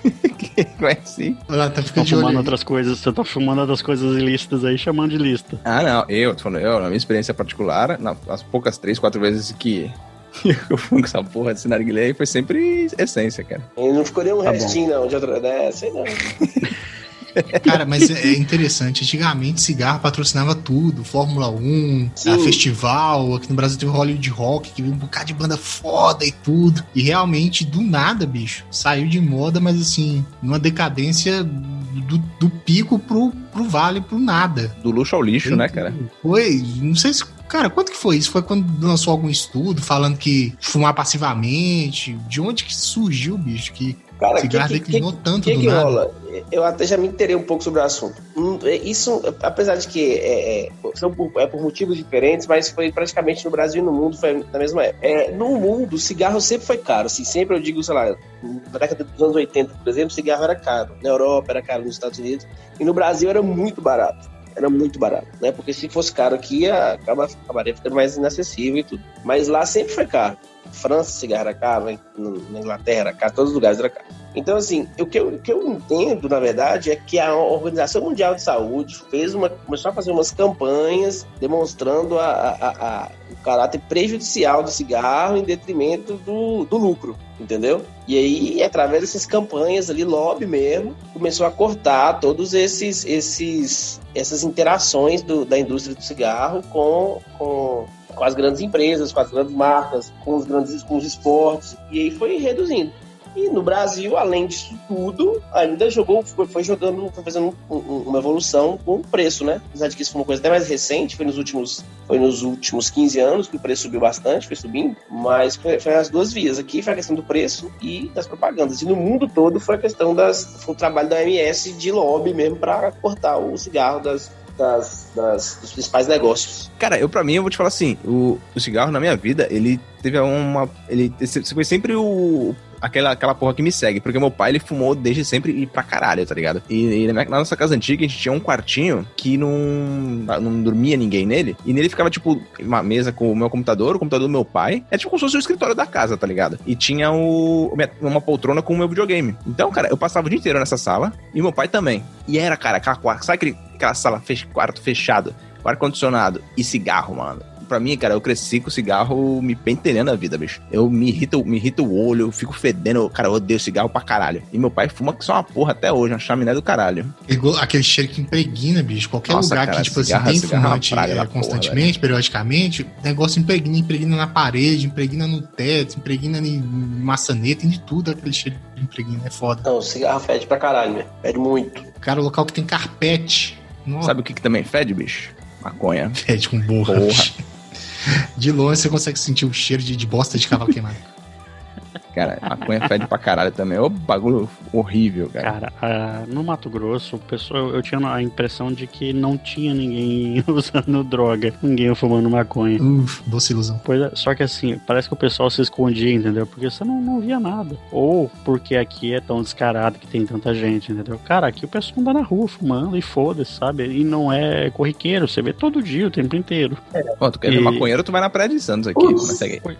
conheci. Olha, tá Tá ficando olho fumando outras coisas. Você tá fumando outras coisas ilícitas aí, chamando de lista. Ah, não, eu, tô falando, eu, na minha experiência particular, na- nas poucas três, quatro vezes que eu fui com essa porra de narguilé aí, foi sempre essência, cara. Ele não ficou nem um Tá restinho, não, de outra. É, sei não. Cara, mas é interessante. Antigamente, cigarro patrocinava tudo. Fórmula 1, Sim. a festival. Aqui no Brasil teve o Hollywood Rock, que veio um bocado de banda foda e tudo. E realmente, do nada, bicho, saiu de moda, mas assim, numa decadência do, do pico pro, pro vale, pro nada. Do luxo ao lixo, né, cara? Foi, não sei se. Cara, quanto que foi isso? Foi quando lançou algum estudo falando que fumar passivamente? De onde que surgiu, bicho? Que Cara, cigarro que, que, declinou tanto que, do que nada. rola? Eu até já me interei um pouco sobre o assunto. Hum, é, Isso, apesar de que é, é, são por, é por motivos diferentes, mas foi praticamente no Brasil e no mundo foi na mesma época. É, no mundo, o cigarro sempre foi caro. Assim, sempre eu digo, sei lá, na década dos anos 80, por exemplo, cigarro era caro. Na Europa era caro, nos Estados Unidos. E no Brasil era muito barato. Era muito barato, né? Porque se fosse caro aqui, acaba, acabaria ficando mais inacessível e tudo. Mas lá sempre foi caro. França, cigarro era caro, na Inglaterra era caro, todos os lugares era caro. Então, assim, o que, eu, o que eu entendo, na verdade, é que a Organização Mundial de Saúde fez uma, começou a fazer umas campanhas demonstrando a, a, a, o caráter prejudicial do cigarro em detrimento do, do lucro, entendeu? E aí, através dessas campanhas ali, lobby mesmo, começou a cortar todos esses, esses essas interações do, da indústria do cigarro com, com com as grandes empresas, com as grandes marcas, com os grandes com os esportes, e aí foi reduzindo. E no Brasil, além disso tudo, ainda jogou, foi, jogando, foi fazendo um, um, uma evolução com o preço, né? Apesar de que isso foi uma coisa até mais recente, foi nos últimos, foi nos últimos 15 anos que o preço subiu bastante, foi subindo, mas foi, foi as duas vias. Aqui foi a questão do preço e das propagandas. E no mundo todo foi a questão das, foi o trabalho da OMS de lobby mesmo para cortar o cigarro das, das, das, dos principais negócios. Cara, eu pra mim, eu vou te falar assim, o, o cigarro na minha vida, ele teve uma. Ele foi sempre o. Aquela, aquela porra que me segue, porque meu pai ele fumou desde sempre e pra caralho, tá ligado? E, e na, nossa casa antiga a gente tinha um quartinho que não, não dormia ninguém nele, e nele ficava tipo uma mesa com o meu computador, o computador do meu pai, é tipo como se fosse o escritório da casa, tá ligado? E tinha o, uma poltrona com o meu videogame. Então, cara, eu passava o dia inteiro nessa sala e meu pai também. E era, cara, aquela, sabe aquele, aquela sala, fech, quarto fechado, ar-condicionado e cigarro, mano. Pra mim, cara, eu cresci com cigarro me pentelhando a vida, bicho. Eu me irrito, me irrita o olho, eu fico fedendo. Cara, eu odeio cigarro pra caralho. E meu pai fuma que só uma porra até hoje, uma chaminé do caralho. Igual Aquele cheiro que impregna, bicho. Qualquer Nossa, lugar cara, que, tipo assim, cigarro- tem cigarro é uma fumante é, da porra, constantemente, periodicamente, o negócio impregna, impregna na parede, impregna no teto, impregna em maçaneta, em de tudo aquele cheiro de impregna. É foda. Não, o cigarro fede pra caralho, né? Fede muito. Cara, o local que tem carpete. Nossa, Sabe o que, que também fede, bicho? Maconha. fede com borra. Porra. De longe você consegue sentir o cheiro de, de bosta de cavalo queimado. Cara, maconha fede pra caralho também. Ô bagulho horrível, cara. Cara, ah, no Mato Grosso, o pessoal, eu tinha a impressão de que não tinha ninguém usando droga, ninguém fumando maconha. Uf, doce ilusão. Pois é, só que assim, parece que o pessoal se escondia, entendeu? Porque você não, não via nada. Ou porque aqui é tão descarado que tem tanta gente, entendeu? Cara, aqui o pessoal anda na rua fumando e foda-se, sabe? E não é corriqueiro, você vê todo dia, o tempo inteiro. Pô, tu quer ver E- maconheiro, tu vai na Praia de Santos aqui.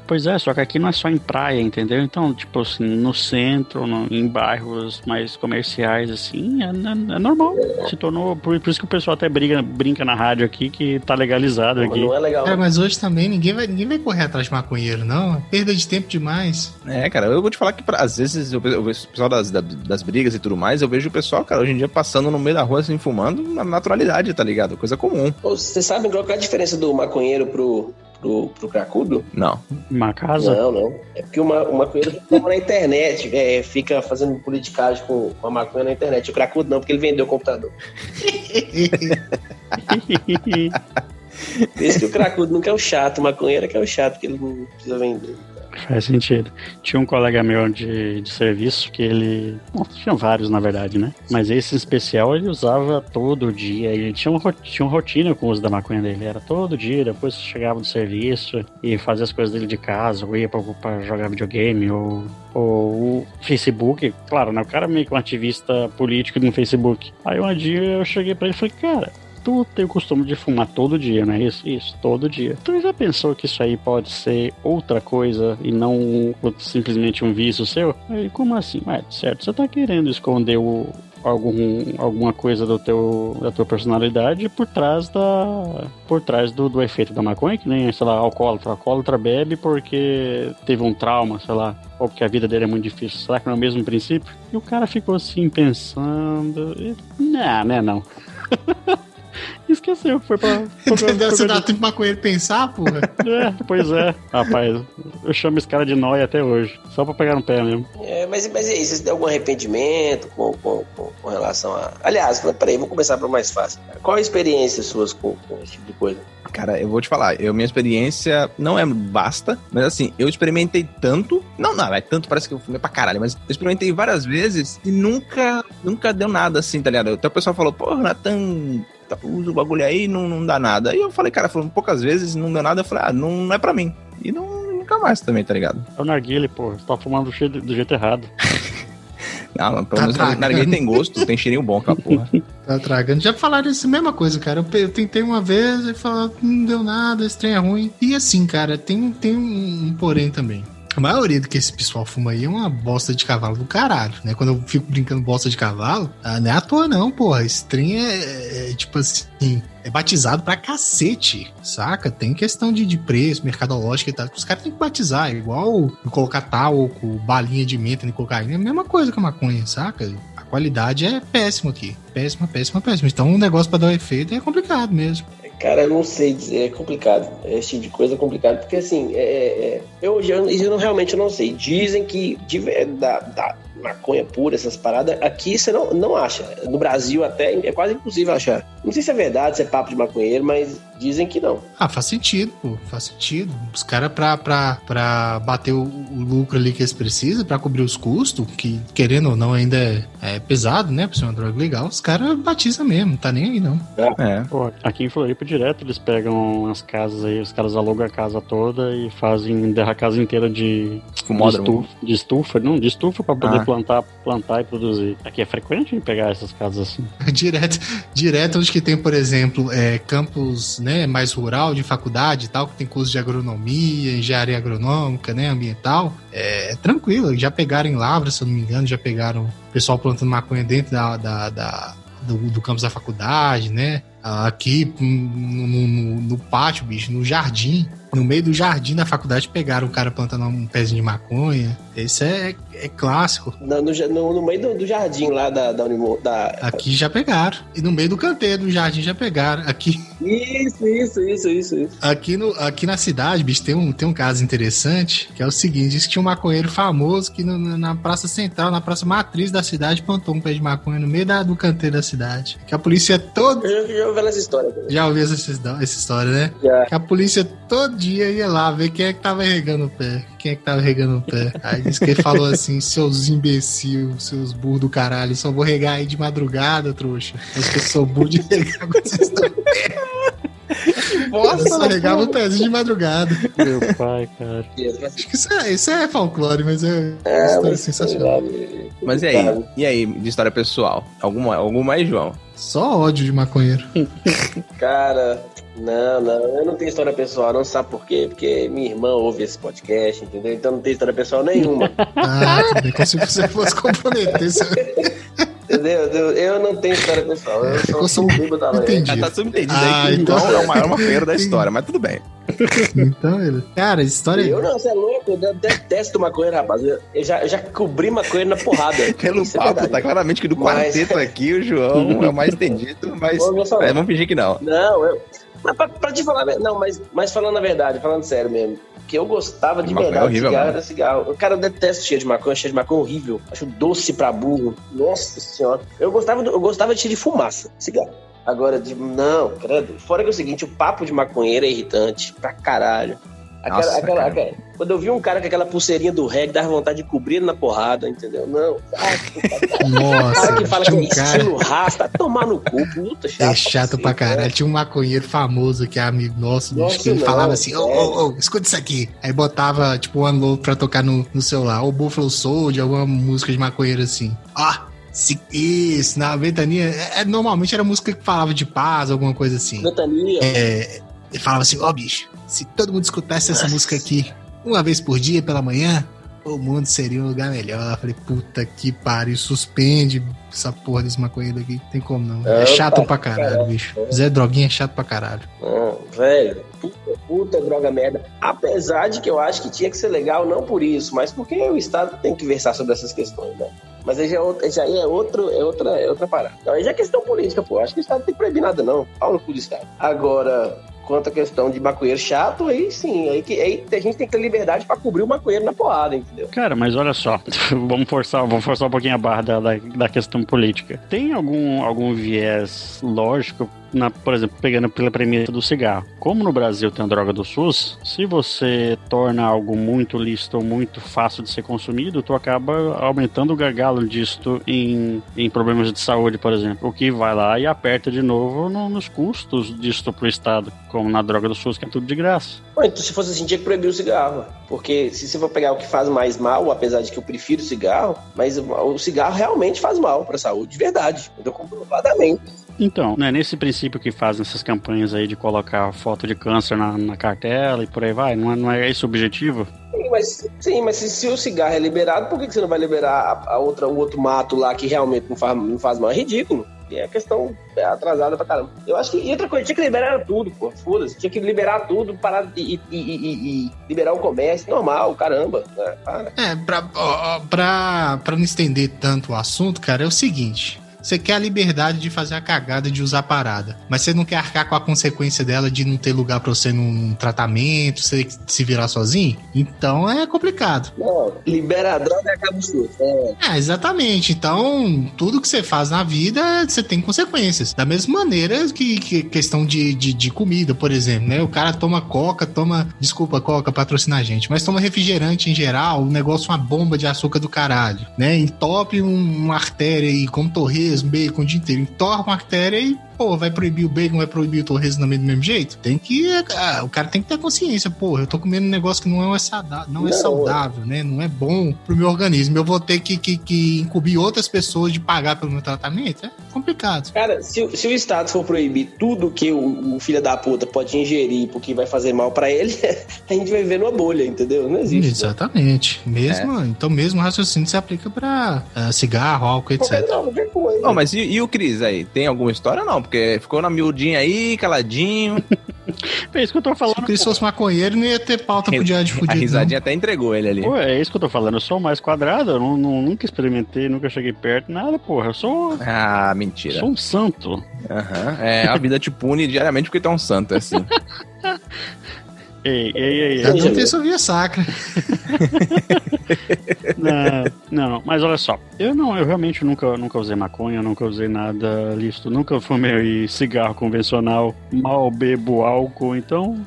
Pois é, só que aqui não é só em praia, entendeu? Então, tipo assim, no centro, no- em bairros mais comerciais, assim, é, é- é normal. Se tornou. Por, por isso que o pessoal até briga, brinca na rádio aqui que tá legalizado Não, aqui. não é legal. Cara, mas hoje também ninguém vai, ninguém vai correr atrás de maconheiro, não. É perda de tempo demais. É, cara, eu vou te falar que pra- às vezes eu, eu vejo o pessoal das, da- das brigas e tudo mais, eu vejo o pessoal, cara, hoje em dia passando no meio da rua assim, fumando na naturalidade, tá ligado? Coisa comum. Você sabe qual é a diferença do maconheiro pro, pro, pro cracudo? Não. Uma casa. Não, não. É porque o ma- o maconheiro fica na internet, é, fica fazendo politicagem com com a maconha na internet. O cracudo não, porque ele vendeu o computador. Por isso que o cracudo nunca é o chato, o maconheiro é que é o chato, porque ele não precisa vender. Faz sentido. Tinha um colega meu de, de serviço que ele. Bom, tinha vários, na verdade, né? Mas esse especial ele usava todo dia. Ele tinha, ro- tinha uma rotina com o uso da maconha dele. Era todo dia, depois chegava do serviço e fazia as coisas dele de casa, ou ia pra, pra jogar videogame, ou, ou o Facebook. Claro, né? O cara é meio que um ativista político no Facebook. Aí um dia eu cheguei pra ele e falei, cara. Tu tem o costume de fumar todo dia, não é isso? Isso, todo dia. Tu já pensou que isso aí pode ser outra coisa e não simplesmente um vício seu? Aí, como assim? Ué, certo, você tá querendo esconder o, algum, alguma coisa do teu, da tua personalidade por trás da por trás do, do efeito da maconha, que nem, sei lá, alcoólatra. Alcoólatra bebe porque teve um trauma, sei lá, ou porque a vida dele é muito difícil. Será que não é o mesmo princípio? E o cara ficou assim pensando. E, não, né, não. Esqueceu, foi pra. Entendeu? Você dá tempo maconheiro pensar, porra? É, pois é. Rapaz, eu chamo esse cara de nóia até hoje. Só pra pegar no pé mesmo. É, mas, mas e aí, vocês têm algum arrependimento com, com, com, com relação a. Aliás, peraí, vamos começar pelo mais fácil. Qual a experiência suas com, com esse tipo de coisa? Cara, eu vou te falar, eu, minha experiência não é vasta, mas assim, eu experimentei tanto. Não, não, é tanto, parece que eu fumei pra caralho, mas eu experimentei várias vezes e nunca, nunca deu nada assim, tá ligado? Até o pessoal falou, pô, Nathan, tá, usa o bagulho aí não, não dá nada. Aí eu falei, cara, falando poucas vezes, não deu nada, eu falei, ah, não, não é pra mim. E não, nunca mais também, tá ligado? É o narguile, pô. Você tá fumando do jeito, do jeito errado. Não, mas pelo menos tá narguilé tem gosto, tem cheirinho bom, aquela porra. Tá tragando. Já falaram isso, mesma coisa, cara. Eu, eu tentei uma vez e falaram, não deu nada, esse trem é ruim. E assim, cara, tem, tem um, um porém também. A maioria do que esse pessoal fuma aí é uma bosta de cavalo do caralho, né? Quando eu fico brincando bosta de cavalo, ah, não é à toa não, porra. Esse trem é, é, é, tipo assim, é batizado pra cacete, saca? Tem questão de, de preço, mercadológico e tal. Os caras têm que batizar, é igual colocar talco, balinha de menta de cocaína, é a mesma coisa que a maconha, saca? A qualidade é péssima aqui. Péssima, péssima, péssima. Então um negócio pra dar um efeito é complicado mesmo. Cara, eu não sei dizer, é complicado. Esse tipo de coisa é complicado, porque assim, é, é, eu, eu, eu não, realmente não sei. Dizem que de, da, da maconha pura, essas paradas, aqui você não, não acha. No Brasil até é quase impossível achar. Não sei se é verdade, se é papo de maconheiro, mas dizem que não. Ah, faz sentido, pô, faz sentido. Os caras, pra, pra, pra bater o, o, lucro ali que eles precisam, pra cobrir os custos, que querendo ou não ainda é, é pesado, né, pra ser uma droga legal, os caras batizam mesmo, não tá nem aí não. É. Pô, aqui em Floripa direto eles pegam as casas aí, os caras alugam a casa toda e fazem derra a casa inteira de, de estufa, de estufa, não, de estufa pra poder ah. plantar, plantar e produzir. Aqui é frequente pegar essas casas assim. direto, direto onde que tem, por exemplo, é, campos, né, mais rural, de faculdade e tal, que tem curso de agronomia, engenharia agronômica, né, ambiental, é, é tranquilo. Já pegaram em Lavra, se eu não me engano, já pegaram pessoal plantando maconha dentro da, da, da do, do campus da faculdade, né? Aqui no, no, no, pátio, bicho, no jardim, no meio do jardim da faculdade, pegaram o cara plantando um pezinho de maconha. Esse é, é clássico. No, no, no meio do, do, jardim lá da, da, da, Aqui já pegaram. E no meio do canteiro do jardim já pegaram. Aqui. Isso, isso, isso, isso, isso. Aqui, no, aqui na cidade, bicho, tem um, tem um caso interessante, que é o seguinte: diz que tinha um maconheiro famoso que no, na praça central, na praça matriz da cidade, plantou um pé de maconha no meio da, do canteiro da cidade. Que a polícia toda. Eu já, já ouvi essa história. Já ouvi essa, essa história, né? Já. Que a polícia todo dia ia lá ver quem é que tava regando o pé. Quem é que tava regando o pé. Aí disse que ele falou assim: seus imbecil, seus burros do caralho, só vou regar aí de madrugada, trouxa. Acho que eu sou burro de regar quando vocês estão Nossa, só regava o pezinho de madrugada. Meu pai, cara. Acho que isso é, isso é folclore, mas é, é história mas sensacional. Mas e aí? E aí, de história pessoal? Alguma, alguma aí, João? Só ódio de maconheiro. Cara, não, não, eu não tenho história pessoal, não sabe por quê? Porque minha irmã ouve esse podcast, entendeu? Então não tem história pessoal nenhuma. ah, bem, como se você fosse comprometer. Entendeu? Eu não tenho história pessoal. Eu sou, sou um bêbado da Entendi. tá subentendido ah, aí que então... é o maior maconheiro da história, mas tudo bem. Então, ele... cara, história. Eu não, você é louco, eu detesto maconheiro, rapaz. Eu, eu, já, eu já cobri maconheiro na porrada. Pelo Isso é papo, é tá claramente que do mas... quarteto aqui o João é o mais entendido, mas é, vamos fingir que não. Não, eu. Mas pra, pra te falar, não, mas, mas falando a verdade, falando sério mesmo, que eu gostava de verdade é horrível, cigarro, era cigarro. O cara detesta cheiro de maconha, cheiro de maconha é horrível. Acho doce pra burro. Nossa senhora. Eu gostava, eu gostava de cheiro de fumaça, cigarro. Agora, de, não, credo. Fora que é o seguinte, o papo de maconheiro é irritante pra caralho. Aquela, Nossa, aquela, aquela, quando eu vi um cara com aquela pulseirinha do reggae, dava vontade de cobrir ele na porrada, entendeu? Não. Nossa, cara que fala que é um cara... estilo rasta, tomar no cu, puta, chato. É chato pra caralho. Né? Tinha um maconheiro famoso que é amigo nosso, Nossa, que ele não, falava assim: ô, ô, ô, escuta isso aqui. Aí botava, tipo, o Unload pra tocar no, no celular. Ou Buffalo Soldier, alguma música de maconheiro assim. Ó, se, isso, na ventania. É, é, normalmente era música que falava de paz, alguma coisa assim. Ventania? É. Ele falava assim: ó, oh, bicho, se todo mundo escutasse essa música aqui uma vez por dia pela manhã, o mundo seria um lugar melhor. Falei, puta que pariu, suspende essa porra desse maconheiro aqui. Tem como não. É, é chato tá, pra caralho, caralho, bicho. Zé Droguinha é chato pra caralho. Não, velho, puta, puta droga merda. Apesar de que eu acho que tinha que ser legal, não por isso, mas porque o Estado tem que versar sobre essas questões, né? Mas aí já, é, já é, outro, é, outra, é outra parada. Aí já é questão política, pô. Acho que o Estado não tem que proibir nada, não. Pau no cu do Estado. Agora, quanto à questão de maconheiro chato, aí sim, aí, que, aí a gente tem que ter liberdade para cobrir o maconheiro na porrada, entendeu? Cara, mas olha só, vamos forçar, vamos forçar um pouquinho a barra da, da, da questão política. Tem algum, algum viés lógico na, por exemplo, pegando pela premissa do cigarro. Como no Brasil tem a droga do SUS, se você torna algo muito lícito ou muito fácil de ser consumido, tu acaba aumentando o gargalo disto em, em problemas de saúde, por exemplo. O que vai lá e aperta de novo no, nos custos disto pro Estado, como na droga do SUS, que é tudo de graça. Então se fosse assim, tinha que proibir o cigarro. Porque se você for pegar o que faz mais mal, apesar de que eu prefiro o cigarro, mas o cigarro realmente faz mal para a saúde, de verdade. Então, comprovadamente. Então, não é nesse princípio que fazem essas campanhas aí de colocar foto de câncer na, na cartela e por aí vai? Não é, não é esse o objetivo? Sim, mas, sim, mas se, se o cigarro é liberado, por que, que você não vai liberar a, a outra, o outro mato lá que realmente não faz, não faz mal? É ridículo. E é questão atrasada pra caramba. Eu acho que. E outra coisa, tinha que liberar tudo, pô. Foda-se. Tinha que liberar tudo, parar e, e, e, e liberar o comércio. Normal, caramba. Né? É, pra, pra, pra não estender tanto o assunto, cara, é o seguinte. Você quer a liberdade de fazer a cagada de usar a parada, mas você não quer arcar com a consequência dela de não ter lugar para você num tratamento, você se virar sozinho? Então é complicado. Não, libera a droga e acaba o surto. É. é, exatamente. Então, tudo que você faz na vida, você tem consequências. Da mesma maneira que, que questão de, de, de, comida, por exemplo, né? O cara toma coca, toma. Desculpa, coca, patrocina a gente, mas toma refrigerante em geral, o negócio é uma bomba de açúcar do caralho, né? Entope um, uma artéria aí, como torresmo mesmo, bacon o dia inteiro, entorna uma artéria e pô, vai proibir o bacon, vai proibir o torresmo também do mesmo jeito? Tem que. Ah, o cara tem que ter consciência, pô, eu tô comendo um negócio que não é saudável, não, não é saudável, né? Não é bom pro meu organismo. Eu vou ter que, que, que incumbir outras pessoas de pagar pelo meu tratamento? É complicado. Cara, se, se o Estado for proibir tudo que o, o filho da puta pode ingerir porque vai fazer mal para ele, a gente vai viver numa bolha, entendeu? Não existe. Né? Exatamente. Né? Mesmo, é. Então, mesmo raciocínio se aplica pra uh, cigarro, álcool, etc. Não, não, mas e, e o Cris aí? Tem alguma história? Não, porque ficou na miudinha aí, caladinho. é isso que eu tô falando. Se o Cris fosse maconheiro, não ia ter pauta pro dia de fudido. A risadinha não. até entregou ele ali. Pô, é isso que eu tô falando. Eu sou mais quadrado, eu não, não, nunca experimentei, nunca cheguei perto, nada, porra. Eu sou. Ah, mentira. Sou um santo. Aham. Uhum. É, a vida te pune diariamente porque tu é um santo, é assim. Ei, ei, ei. Cada um tem sua via sacra. não, não, mas olha só. Eu não, eu realmente nunca, nunca usei maconha, nunca usei nada listo, nunca fumei cigarro convencional, mal bebo álcool, então.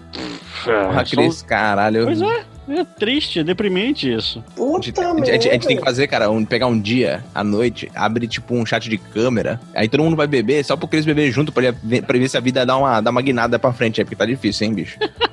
Porra, Cris, caralho. Pois é. É triste, é deprimente isso. Puta a, gente, a, gente, a, gente, tem que fazer, cara, um, pegar um dia, à noite, abrir tipo um chat de câmera, aí todo mundo vai beber, só porque eles beber junto pra, pra ver se a vida dá uma, dá uma guinada pra frente aí, porque tá difícil, hein, bicho?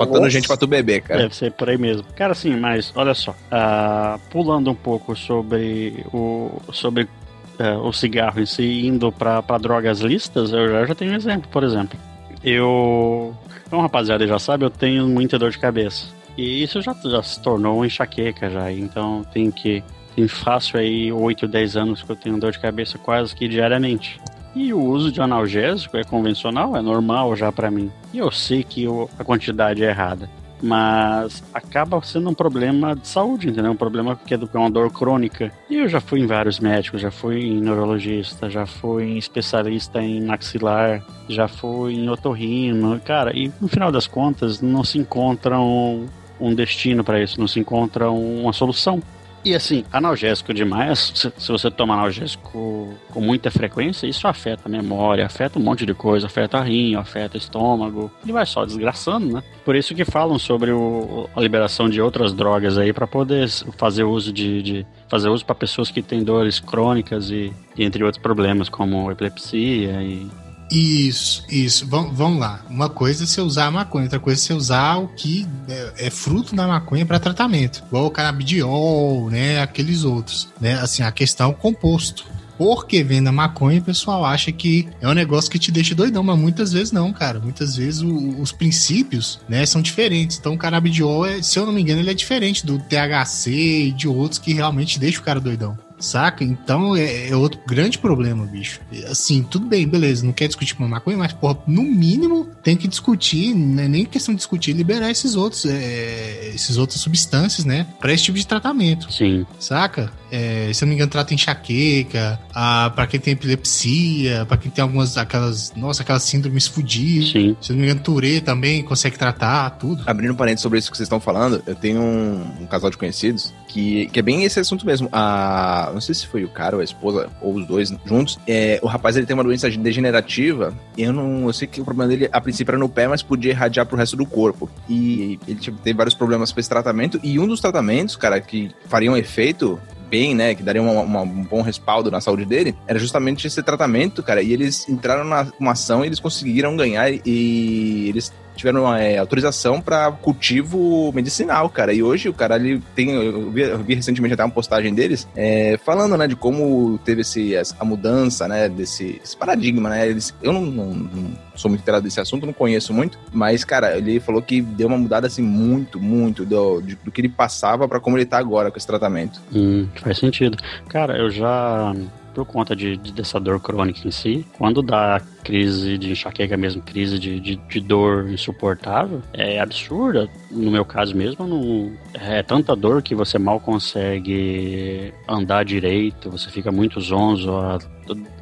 Faltando Nossa. gente pra tu beber, cara. Deve ser por aí mesmo. Cara, sim, mas olha só. Uh, pulando um pouco sobre o. sobre uh, o cigarro em si indo pra, pra drogas listas, eu já, já tenho um exemplo, por exemplo. Eu. Como rapaziada já sabe, eu tenho muita dor de cabeça. E isso já, já se tornou uma enxaqueca já. Então tem que. Tem fácil aí 8, 10 anos que eu tenho dor de cabeça quase que diariamente. E o uso de analgésico é convencional, é normal já para mim. E eu sei que eu, a quantidade é errada. Mas acaba sendo um problema de saúde, entendeu? Um problema que é uma dor crônica. E eu já fui em vários médicos, já fui em neurologista, já fui em especialista em maxilar, já fui em otorrino. Cara, e no final das contas não se encontra um, um destino para isso, não se encontra uma solução. E assim, analgésico demais, se, você toma analgésico com muita frequência, isso afeta a memória, afeta um monte de coisa, afeta a rim, afeta o estômago, e vai só desgraçando, né? Por isso que falam sobre o, a liberação de outras drogas aí para poder fazer uso de, de fazer uso para pessoas que têm dores crônicas e, e entre outros problemas como epilepsia e isso, isso. Vamos, vamos lá. Uma coisa é você usar a maconha, outra coisa é você usar o que é, é fruto da maconha para tratamento. Igual o canabidiol, né? Aqueles outros. Né? Assim, a questão é composto. porque venda maconha, o pessoal acha que é um negócio que te deixa doidão, mas muitas vezes não, cara. Muitas vezes o, os princípios, né, são diferentes. Então o canabidiol, é, se eu não me engano, ele é diferente do THC e de outros que realmente deixam o cara doidão. Saca? Então é, é, outro grande problema, bicho. Assim, tudo bem, beleza, não quer discutir com maconha, mas, porra, no mínimo tem que discutir, não é nem questão de discutir, liberar esses outros, é, esses outras substâncias, né? Pra esse tipo de tratamento. Sim. Saca? É, se eu não me engano, trata enxaqueca, a, pra quem tem epilepsia, pra quem tem algumas, aquelas, nossa, aquelas síndromes fudidas. Sim. Se eu não me engano, Tourette também consegue tratar, tudo. Abrindo um parênteses sobre isso que vocês estão falando, eu tenho um, um casal de conhecidos que, que é bem esse assunto mesmo. A, não sei se foi o cara ou a esposa, ou os dois juntos. É, o rapaz ele tem uma doença degenerativa. Eu não. Eu sei que o problema dele, a princípio, era no pé, mas podia irradiar pro resto do corpo. E ele tipo, teve vários problemas com esse tratamento. E um dos tratamentos, cara, que fariam efeito bem, né, que daria uma, uma, um bom respaldo na saúde dele, era justamente esse tratamento, cara. E eles entraram na uma ação e eles conseguiram ganhar e eles tiveram é, autorização para cultivo medicinal, cara. E hoje o cara ele tem. Eu vi, eu vi recentemente até uma postagem deles é, falando, né, de como teve esse, a mudança, né, desse paradigma, né? Eles, eu não, não, não sou muito inteirado desse assunto, não conheço muito, mas, cara, ele falou que deu uma mudada assim muito, muito do, do que ele passava para como ele tá agora com esse tratamento. Hum, faz sentido. Cara, eu já por conta de, de, dessa dor crônica em si. Quando dá crise de enxaqueca mesmo, crise de, de, de, dor insuportável, é absurda. No meu caso mesmo, não, é tanta dor que você mal consegue andar direito, você fica muito zonzo, a,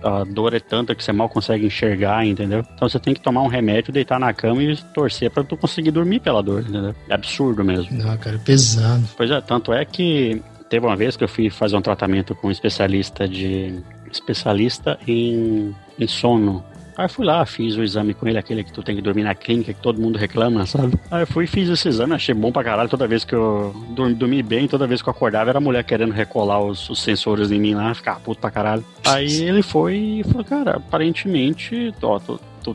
a dor é tanta que você mal consegue enxergar, entendeu? Então você tem que tomar um remédio, deitar na cama e torcer para tu conseguir dormir pela dor, entendeu? É absurdo mesmo. Não, cara, é pesado. Pois é, tanto é que teve uma vez que eu fui fazer um tratamento com um especialista de especialista em, em sono. Aí eu fui lá, fiz o exame com ele, aquele que tu tem que dormir na clínica, que todo mundo reclama, sabe? Aí eu fui fiz esse exame, achei bom pra caralho. Toda vez que eu dormi, dormi bem, toda vez que eu acordava, era a mulher querendo recolar os, os sensores em mim lá, ficar puto pra caralho. Aí ele foi e falou, cara, aparentemente, ó,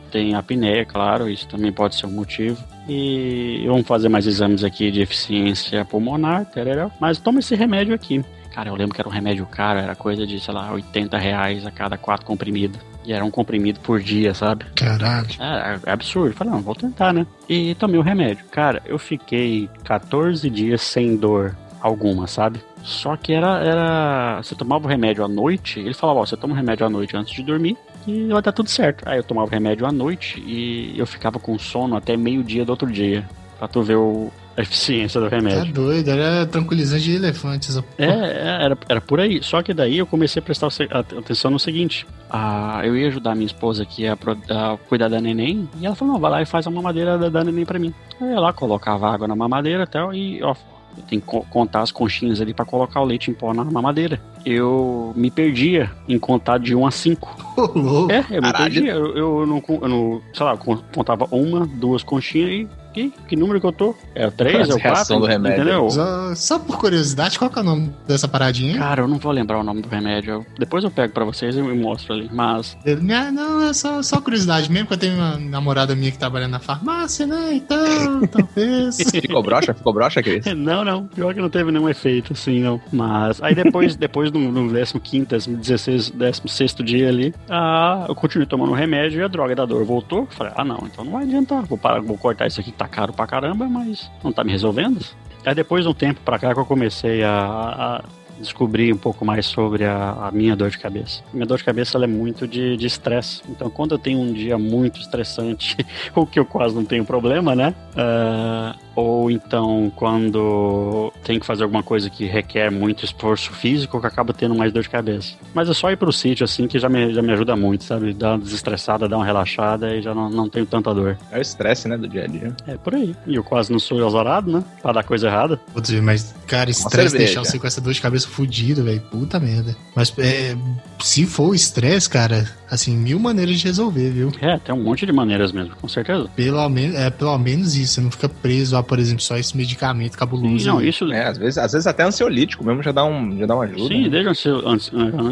tu tem apneia, claro, isso também pode ser um motivo. E vamos fazer mais exames aqui de eficiência pulmonar, tereré. mas toma esse remédio aqui. Cara, eu lembro que era um remédio caro, era coisa de, sei lá, 80 reais a cada quatro comprimidos. E era um comprimido por dia, sabe? Caralho. É, é absurdo. Falei, não, vou tentar, né? E tomei o remédio. Cara, eu fiquei 14 dias sem dor alguma, sabe? Só que era, era. Você tomava o remédio à noite, ele falava, ó, você toma o remédio à noite antes de dormir e vai dar tudo certo. Aí eu tomava o remédio à noite e eu ficava com sono até meio-dia do outro dia. Pra tu ver o, a eficiência do remédio. Tá doido, era tranquilizante de elefantes. É, é, era, era por aí. Só que daí eu comecei a prestar atenção no seguinte: a, eu ia ajudar minha esposa aqui a, a, cuidar da neném, e ela falou: não, vai lá e faz a mamadeira da, da neném pra mim. Eu ia lá, colocava água na mamadeira e tal, e ó, tem que contar as conchinhas ali para colocar o leite em pó na mamadeira. Eu me perdia em contar de 1 a 5. Oh, é, eu me perdia. Eu, eu, não, eu não, sei lá, contava uma, duas conchinhas e que, que número que eu tô? É o 3, é o 4? do remédio. Entendeu? Só, só, por curiosidade, qual que é o nome dessa paradinha? Cara, eu não vou lembrar o nome do remédio. Depois eu pego pra vocês e mostro ali, mas... Não, não é só, só curiosidade mesmo, que eu tenho uma namorada minha que trabalha na farmácia, né, então, talvez... ficou broxa? Ficou broxa, Cris? Não, não. Pior que não teve nenhum efeito, assim, não. Mas aí depois, depois no, no 15º, 16 16 dia ali, ah, eu continuei tomando o remédio e a droga da dor voltou. Falei, ah, não, então não vai adiantar. Vou, parar, vou cortar isso aqui que tá caro pra caramba, mas não tá me resolvendo. Aí depois de um tempo pra cá que eu comecei a, a descobrir um pouco mais sobre a, a, minha dor de cabeça. Minha dor de cabeça é muito de estresse. Então, quando eu tenho um dia muito estressante, o que eu quase não tenho problema, né? Uh, ou então quando tem que fazer alguma coisa que requer muito esforço físico, que acaba tendo mais dor de cabeça. Mas é só ir pro sítio, assim, que já me, já me ajuda muito, sabe? Dá uma desestressada, dá uma relaxada e já não, não tenho tanta dor. É o estresse, né, do dia a dia. É por aí. E eu quase não sou azarado, né? Pra dar coisa errada. Vou dizer, mas, cara, estresse deixar você com essa dor de cabeça fudida, velho. Puta merda. Mas é, se for o estresse, cara, assim, mil maneiras de resolver, viu? É, tem um monte de maneiras mesmo, com certeza. Pelo menos, é, pelo menos isso, você não fica preso a, por exemplo, só esse medicamento cabuloso. Sim, não, isso. É, às vezes, às vezes até ansiolítico mesmo já dá, um, já dá uma ajuda. Sim, né? desde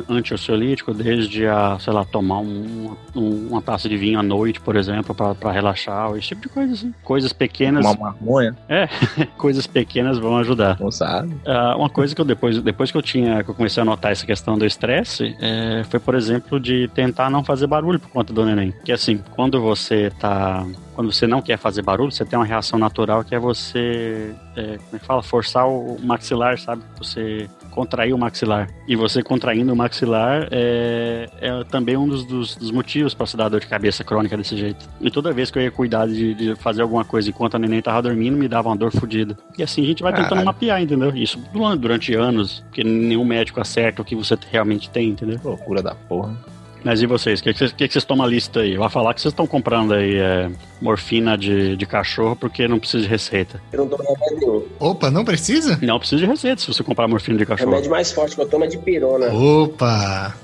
anti-ansiolítico, desde a, sei lá, tomar um- um- uma taça de vinho à noite, por exemplo, pra, pra relaxar, esse tipo de coisa assim. Coisas pequenas, Uma marronha, coisas pequenas vão ajudar. não sabe. Ah, uma coisa que eu depois, depois que eu tinha, que eu comecei a notar essa questão do estresse, é, foi, por exemplo, de tentar não fazer barulho por conta do neném. Que assim, quando você tá. Quando você não quer fazer barulho, você tem uma reação natural que é você. é, como é que fala? Forçar o maxilar, sabe? Você contrair o maxilar. E você contraindo o maxilar é, é também um dos, dos, dos motivos para se dar dor de cabeça crônica desse jeito. E toda vez que eu ia cuidar de, de fazer alguma coisa enquanto a neném tava dormindo, me dava uma dor fodida. E assim a gente vai tentando Caralho. mapear, entendeu? Isso durante, durante anos, porque nenhum médico acerta o que você realmente tem, entendeu? Loucura da porra. Mas e vocês? O que, que, vocês- que, que vocês tomam a lista aí? Vai falar que vocês estão comprando aí é, morfina de, de cachorro porque não precisa de receita. Eu não tomo remédio nenhum. Opa, não precisa? Não precisa de receita se você comprar morfina de O cachorro. remédio mais forte que eu tomo é de pirona. Opa!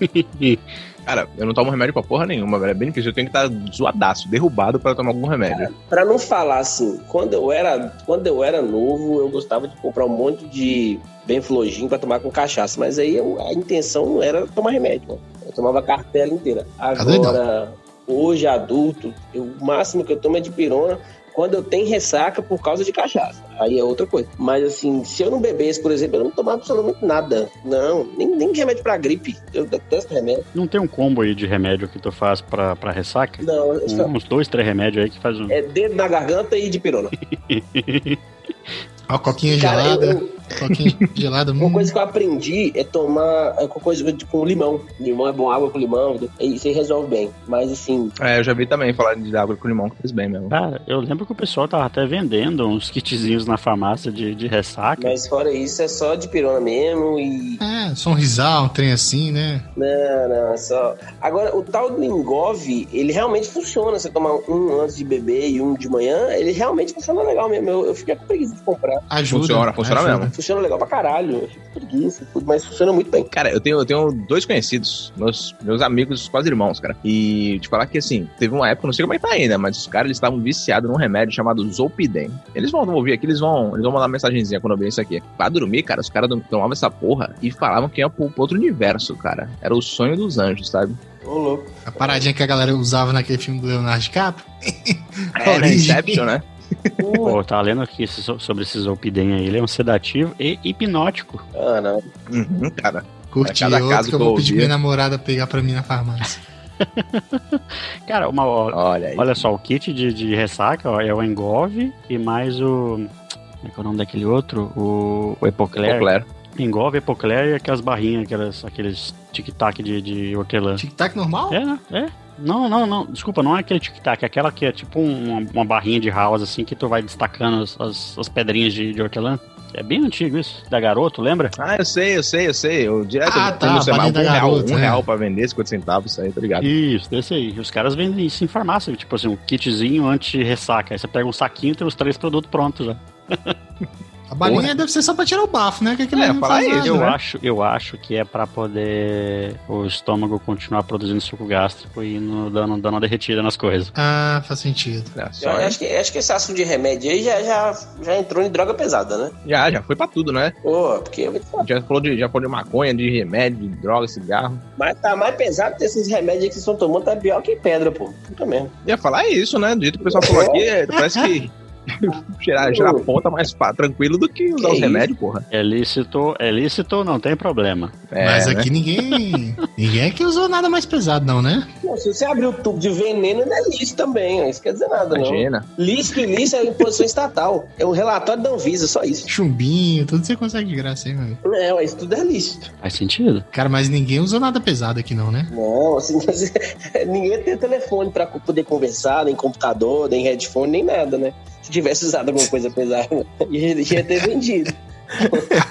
Cara, eu não tomo remédio pra porra nenhuma, velho. É bem difícil. Eu tenho que estar zoadaço, derrubado pra tomar algum remédio. Pra não falar assim, quando eu era, quando eu era novo, eu gostava de comprar um monte de Benflogin pra tomar com cachaça, mas aí eu- a intenção não era tomar remédio, né? Eu tomava a cartela inteira. Tá. Agora, hoje adulto, eu- o máximo que eu tomo é de pirona quando eu tenho ressaca por causa de cachaça. Aí é outra coisa. Mas assim, se eu não bebesse, por exemplo, eu não tomava absolutamente nada. Não, nem, nem remédio pra gripe. Eu detesto remédio. Não tem um combo aí de remédio que tu faz pra, pra ressaca? Não, eu só- Uns dois, três remédios aí que faz um. é dedo na garganta e de pirona. Ó, coquinha Cara, eu- gelada. eu, Coquinha gelada. Uma hum. coisa que eu aprendi é tomar é, com coisa com limão. Limão é bom, água com limão, e isso aí resolve bem. Mas assim, É, eu já vi também falar de água com limão, que fez bem mesmo. Cara, eu lembro que o pessoal tava até vendendo uns kitzinhos na farmácia de, de ressaca. mas fora isso é só de pirona mesmo e. É, sonrisal, um trem assim, né? Não, não, é só. Agora, o tal do Engov, ele realmente funciona. Você tomar um antes de beber e um de manhã, ele realmente funciona legal mesmo. Eu, eu fiquei com preguiça de comprar. Ajuda. Funciona, funciona ajuda. mesmo. Funciona legal pra caralho. Eu fico preguiça, tudo, mas funciona muito bem. Cara, eu tenho, eu tenho dois conhecidos, meus, meus amigos, quase irmãos, cara. E te falar que assim, teve uma época, não sei como é que tá ainda, mas os caras eles estavam viciados num remédio chamado Zolpidem. Eles vão ouvir aqui, eles vão, eles vão mandar uma mensagenzinha quando eu ver isso aqui. Pra dormir, cara, os caras tomavam essa porra e falavam que ia pro, pro outro universo, cara. Era o sonho dos anjos, sabe? Ô, louco. A paradinha que a galera usava naquele filme do Leonardo DiCaprio. É, né? Inception, né? Pô, tá lendo aqui so- sobre esse Zolpidem aí. Ele é um sedativo e hipnótico. Ah, não. Uhum, cara. Curti cada outro caso que eu vou pedir ouvia. minha namorada pegar pra mim na farmácia. Cara, uma. Olha aí. Olha só, o kit de, de ressaca ó, é o Engove e mais o. Como é que é o nome daquele outro? O, o Epocler. Claro. Engove, Epocler e aquelas barrinhas, aquelas, aqueles tic-tac de, de hortelã. Tic-tac normal? É, né? É. Não, não, não. Desculpa, não é aquele tic-tac, é aquela que é tipo um- uma, uma barrinha de house, assim, que tu vai destacando as, as, as pedrinhas de, de hortelã. É bem antigo isso. Da garoto, lembra? Ah, eu sei, eu sei, eu sei. Eu direto Ah, tá, tenho no da um real, garota, um é. real pra vender, 50 centavos, isso aí, tá ligado? Isso, desse aí. Os caras vendem isso em farmácia, tipo assim, um kitzinho anti-ressaca. Aí você pega um saquinho e tem os três produtos prontos já. A balinha Porra. deve ser só pra tirar o bafo, né? Que aquilo É, faz isso, nada. Eu né? acho, eu acho que é pra poder o estômago continuar produzindo suco gástrico e no, dando, dando uma derretida nas coisas. Ah, faz sentido. É, Eu acho, que, acho que esse assunto de remédio aí já, já, já entrou em droga pesada, né? já, já foi pra tudo, né? Pô, porque eu vou te falar, Já falou de, já falou de maconha, de remédio, de droga, cigarro. mas tá mais pesado que esses remédios que vocês estão tomando, tá pior que pedra, pô. Puta merda. Ia falar isso, né? Do jeito que o pessoal falou aqui, é, parece que cheirar, cheirar pó tá mais pá, tranquilo do que usar Que os remédios, porra. É lícito, é lícito, não tem problema. É, Mas né? aqui ninguém. ninguém aqui usou nada mais pesado, não, né? Pô, se você abrir o tubo de veneno, não é lixo também, ó. isso quer dizer nada, Imagina. não. Lícito e lixo é imposição estatal. É um relatório da Anvisa, só isso. Chumbinho, tudo você consegue de graça aí, meu amigo. É, isso tudo é lícito. Faz sentido. Cara, mas ninguém usou nada pesado aqui, não, né? Não, assim, ninguém tem telefone pra poder conversar, nem computador, nem headphone, nem nada, né? Se tivesse usado alguma coisa pesada, ia, ia ter vendido.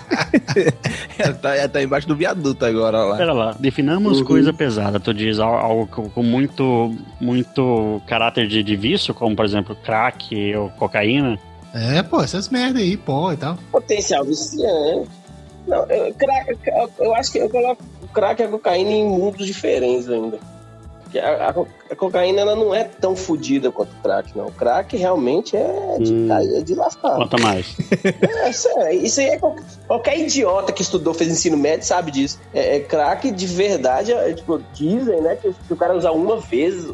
tá, tá embaixo do viaduto agora lá. Pera lá, definamos Uhum. coisa pesada. Tu diz al- algo com muito, muito caráter de, de vício, como por exemplo crack ou cocaína. É, pô, essas merda aí, pó e tal. Potencial viciante. Não, eu, crack, eu acho que eu coloco o crack e a cocaína em mundos diferentes ainda. A, a, a, cocaína ela não é tão fodida quanto o crack, não. O crack realmente é de, hum, é de lascar. Conta mais. É, isso, é, isso aí é qualquer, qualquer, idiota que estudou, fez ensino médio, sabe disso. É, é crack de verdade, é, tipo, dizem, né, que, que o cara usar uma vez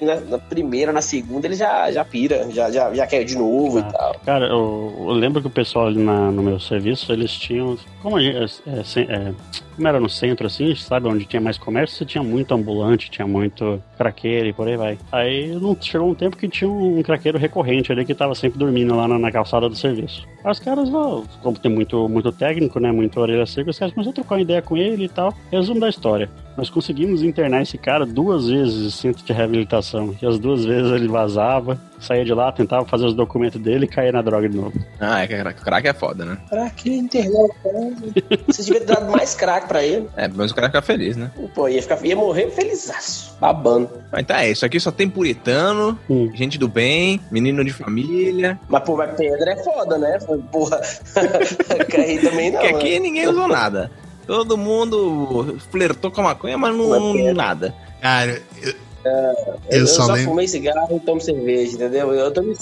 na, na, primeira, na segunda, ele já, já pira, já, já, já quer de novo ah, e tal. Cara, eu, eu, lembro que o pessoal ali na, no meu serviço, eles tinham. Como, é, é, é, como era no centro, assim, sabe, onde tinha mais comércio, você tinha muito ambulante, tinha muito craqueiro e por aí vai. Aí não, chegou um tempo que tinha um craqueiro recorrente ali que tava sempre dormindo lá na, na calçada do serviço. Aí os caras, como tem muito, muito técnico, né, muito orelha seca, os caras começaram a trocar uma ideia com ele e tal. Resumo da história. Nós conseguimos internar esse cara duas vezes no centro de reabilitação. E as duas vezes ele vazava, saía de lá, tentava fazer os documentos dele e caía na droga de novo. Ah, é que crack é foda, né? Crack internou, Você devia ter dado mais crack pra ele. É, mas o cara ficar feliz, né? Pô, ia, ficar, ia morrer felizaço, babando. Mas então é, isso aqui só tem puritano, hum. gente do bem, menino de família. Mas, pô, mas Pedro é foda, né? Porra, aí também não. Porque aqui né? ninguém usou nada. Todo mundo flertou com a maconha, mas não, não nada. Cara, eu, é, eu, eu, só, só lembro... fumei cigarro e tomo cerveja, entendeu? Eu, tomo,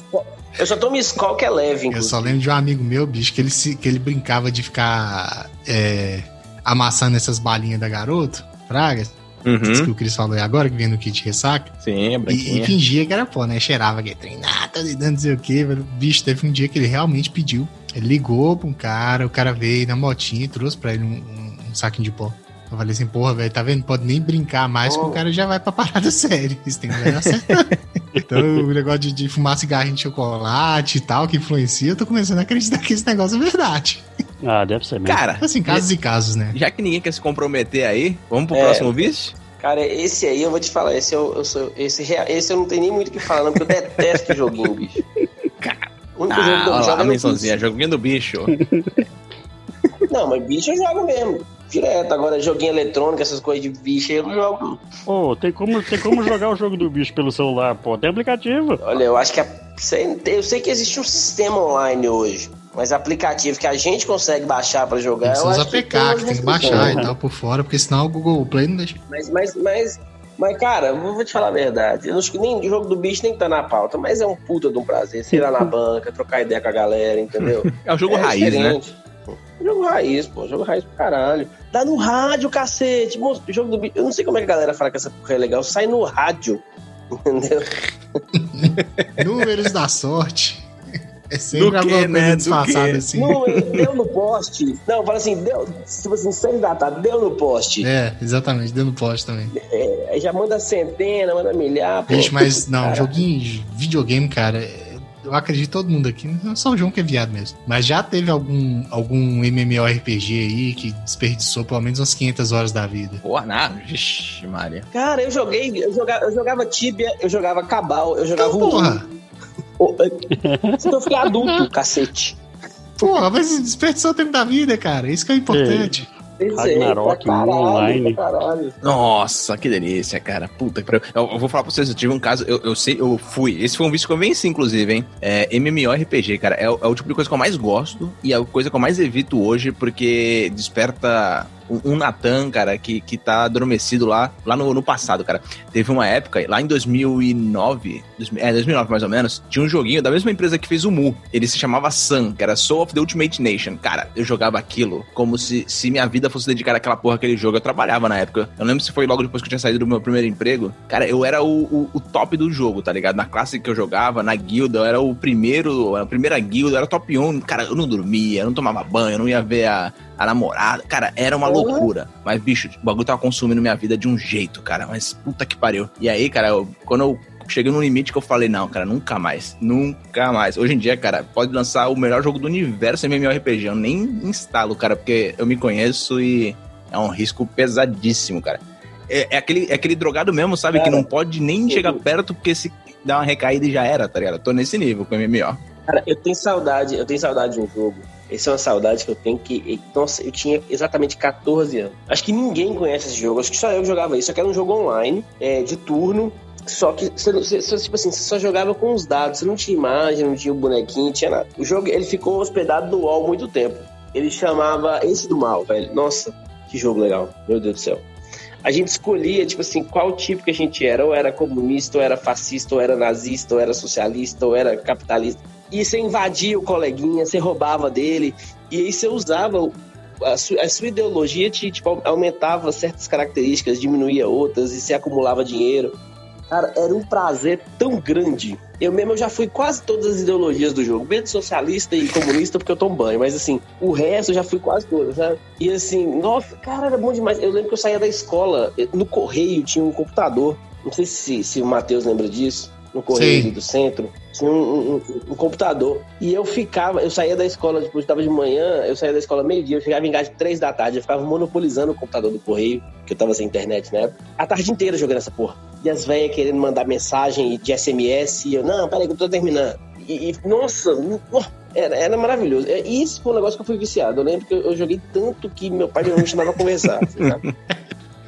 eu só tomo Skol que é leve, inclusive. Eu só lembro de um amigo meu, bicho, que ele, se, que ele brincava de ficar é, amassando essas balinhas da garoto, pragas. Uhum. que o Cris falou aí agora, que vem no kit ressaca. Sim, é e, e, fingia que era pô, né? Cheirava que treinar, tá dando não sei o que. Bicho, teve um dia que ele realmente pediu. Ele ligou pra um cara, o cara veio na motinha e trouxe pra ele um, um, um saquinho de pó. Eu falei assim, porra, velho, tá vendo? Pode nem brincar mais, oh. que o cara já vai pra parada séria. Isso tem que Então, o negócio de, de, fumar cigarrinho de chocolate e tal, que influencia, eu tô começando a acreditar que esse negócio é verdade. Ah, deve ser mesmo. Cara, assim, casos e casos, né? Já que ninguém quer se comprometer aí, vamos pro é, próximo vício? Cara, esse aí eu vou te falar, esse eu, eu sou, esse, esse eu não tenho nem muito o que falar, não, porque eu detesto joguinho, bicho. Cara, o único ah, jogo que eu jogo é mençãozinha, joguinho do bicho. não, mas bicho eu jogo mesmo direto. Agora, joguinho eletrônico, essas coisas de bicho, eu não jogo. Pô, tem como, tem como jogar o jogo do bicho pelo celular, pô. Tem aplicativo. Olha, eu acho que. A, eu sei que existe um sistema online hoje. Mas aplicativo que a gente consegue baixar para jogar. Tem que APK, que, que tem que baixar e tal por fora, porque senão o Google Play não deixa. Mas, mas, mas, mas cara, vou te falar a verdade. Eu acho que nem o jogo do bicho nem tá na pauta, mas é um puta de um prazer. Você ir lá na banca, trocar ideia com a galera, entendeu? É o jogo é raiz, né? Jogo raiz, pô. Jogo raiz pro caralho. Dá no rádio, cacete. Moço, jogo do bicho. Eu não sei como é que a galera fala que essa porra é legal. Sai no rádio. Entendeu? Números da sorte. É sempre alguma coisa né? disfarçada assim. Não, deu no poste. Não, fala assim, deu, tipo assim, seis da tarde, deu no poste. É, exatamente, deu no poste também. É, já manda centena, manda milhar. Bicho, mas não, cara. joguinho, videogame, cara, eu acredito todo mundo aqui, não é só o João que é viado mesmo. Mas já teve algum, algum MMORPG aí que desperdiçou pelo menos umas 500 horas da vida? Porra, nada. Vixe, Maria. Cara, eu joguei, eu jogava, eu jogava Tibia, eu jogava Cabal, eu jogava então, porra. Eu fiquei adulto, cacete. Porra, mas desperdiçou o tempo da vida, cara. Isso que é importante. É. Ragnarok caralho, online. Nossa, que delícia, cara. Puta que pariu. Eu, eu, vou falar pra vocês, eu tive um caso, eu, eu sei, eu fui. Esse foi um vício que eu venci, inclusive, hein? É, MMORPG, cara. É, é o tipo de coisa que eu mais gosto e é a coisa que eu mais evito hoje porque desperta um, Natan, cara, que, que tá adormecido lá, lá no, no passado, cara. Teve uma época, lá em 2009, é, 2009 mais ou menos, tinha um joguinho da mesma empresa que fez o Mu. Ele se chamava Sun, que era Soul of the Ultimate Nation. Cara, eu jogava aquilo como se, se minha vida fosse dedicada àquela porra aquele jogo. Eu trabalhava na época. Eu lembro se foi logo depois que eu tinha saído do meu primeiro emprego. Cara, eu era o, o, o top do jogo, tá ligado? Na classe que eu jogava, na guilda, eu era o primeiro, a primeira guilda, eu era top 1. Cara, eu não dormia, eu não tomava banho, eu não ia ver a, a namorada. Cara, era uma loucura. Mas, bicho, o bagulho tava consumindo minha vida de um jeito, cara. Mas puta que pariu. E aí, cara, eu, quando eu cheguei no limite que eu falei, não, cara, nunca mais. Nunca mais. Hoje em dia, cara, pode lançar o melhor jogo do universo MMORPG. Eu nem instalo, cara, porque eu me conheço e é um risco pesadíssimo, cara. É, é aquele, é aquele drogado mesmo, sabe? Cara, que não pode nem chegar perto porque se dá uma recaída e já era, tá ligado? Eu tô nesse nível com o MMO. Cara, eu tenho saudade, eu tenho saudade de um jogo essa é uma saudade que eu tenho que. Nossa, eu tinha exatamente 14 anos. Acho que ninguém conhece esse jogo. Acho que só eu jogava isso. Só que era um jogo online, é, de turno. Só que você, você, tipo assim, você só jogava com os dados, você não tinha imagem, não tinha o bonequinho, tinha nada. O jogo ele ficou hospedado no UOL muito tempo. Ele chamava Esse do Mal, velho. Nossa, que jogo legal. Meu Deus do céu. a gente escolhia, tipo assim, qual tipo que a gente era. Ou era comunista, ou era fascista, ou era nazista, ou era socialista, ou era capitalista. E você invadia o coleguinha, você roubava dele, e aí você usava a sua, a sua ideologia te tipo, aumentava certas características, diminuía outras e você acumulava dinheiro. Cara, era um prazer tão grande. Eu mesmo já fui quase todas as ideologias do jogo, menos socialista e comunista porque eu tomo banho, mas assim, o resto eu já fui quase todas, sabe? E assim, nossa, cara, era bom demais. Eu lembro que eu saía da escola, no correio tinha um computador. Não sei se, se o Matheus lembra disso no correio do centro, tinha um, um, um, computador. E eu ficava, eu saía da escola, depois estava de manhã, eu saía da escola meio-dia, eu chegava em casa de três da tarde, eu ficava monopolizando o computador do correio, que eu tava sem internet né? a tarde inteira jogando essa porra. E as velhas querendo mandar mensagem de SMS, e eu, não, peraí que eu tô terminando. E, e nossa, era, era maravilhoso. É, isso foi um negócio que eu fui viciado. Eu lembro que eu, eu joguei tanto que meu pai me chamava a conversar, sabe?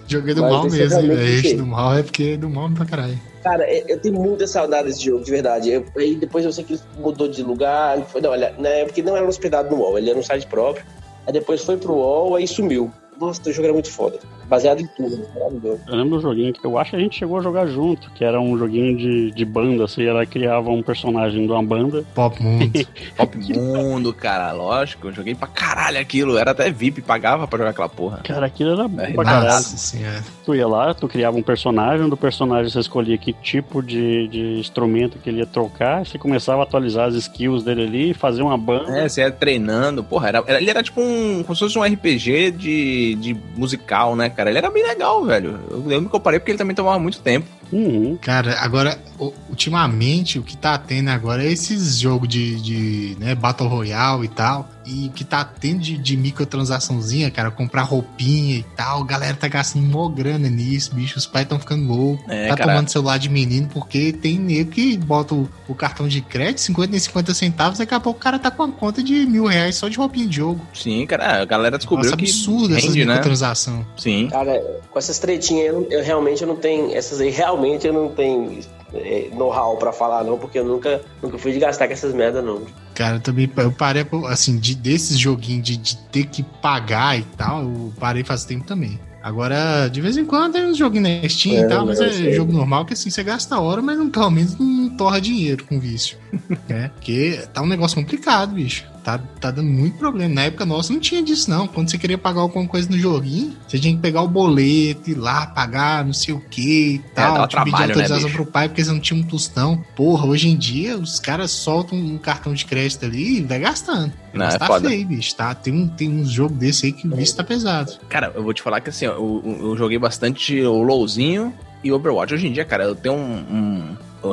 Joguei do Mas mal mesmo, velho. do mal é porque é do mal pra caralho. Cara, eu tenho muita saudade desse jogo, de verdade. Eu, aí depois eu sei que ele mudou de lugar. Foi, não, olha, né, porque não era hospedado no UOL, ele era um site próprio. Aí depois foi pro UOL, aí sumiu. Nossa, o jogo era muito foda. Baseado em tudo, maravilhoso. Eu lembro do joguinho que eu acho que a gente chegou a jogar junto, que era um joguinho de, de banda, assim, ela criava um personagem de uma banda. Pop Mundo. Pop Mundo, cara, lógico. Eu joguei pra caralho aquilo. Era até VIP, pagava pra jogar aquela porra. Cara, aquilo era bom é, pra caralho. Nossa senhora. Tu ia lá, tu criava um personagem, do personagem você escolhia que tipo de, de instrumento que ele ia trocar, você começava a atualizar as skills dele ali, fazer uma banda. É, você ia treinando. Porra, era, ele era tipo um. como se fosse um RPG de de, musical, né, cara? Ele era bem legal, velho. Eu, eu me comparei porque ele também tomava muito tempo. Uhum. Cara, agora, ultimamente, o que tá tendo agora é esses jogos de, de né, Battle Royale e tal. E o que tá tendo de, de microtransaçãozinha, cara, comprar roupinha e tal, a galera tá gastando mó grana nisso, bicho, os pais tão ficando loucos. É, tá cara... tomando celular de menino, porque tem nego que bota o, o, cartão de crédito, 50 em 50 centavos, daqui a pouco o cara tá com uma conta de mil reais só de roupinha de jogo. Sim, cara, a galera descobriu Nossa, que absurdo rende, essas né? microtransações. Sim. Cara, com essas tretinhas, eu, eu realmente eu não tenho, essas aí realmente eu não tenho é, know-how pra falar, não, porque eu nunca, nunca fui de gastar com essas merdas, não. Cara, eu também eu parei, assim, de, desses joguinhos de, de ter que pagar e tal, eu parei faz tempo também. Agora, de vez em quando tem uns joguinhos na Steam é, e tal, mas é sei. jogo normal que assim você gasta hora, mas não, pelo menos não torra dinheiro com vício. né? Porque tá um negócio complicado, bicho tá, tá dando muito problema. Na época nossa não tinha disso, não. Quando você queria pagar alguma coisa no joguinho, você tinha que pegar o boleto, ir lá, pagar não sei o que e é, tal. É, te pedir autorização né, pro pai porque você não tinha um tostão. Porra, hoje em dia os caras soltam um cartão de crédito ali e vai gastando. Não, Mas é tá foda. feio, bicho. Tá? Tem, um, tem uns jogos desse aí que o vício tá pesado. Cara, eu vou te falar que assim, eu, eu joguei bastante o LOLzinho e Overwatch. Hoje em dia, cara, eu tenho um, um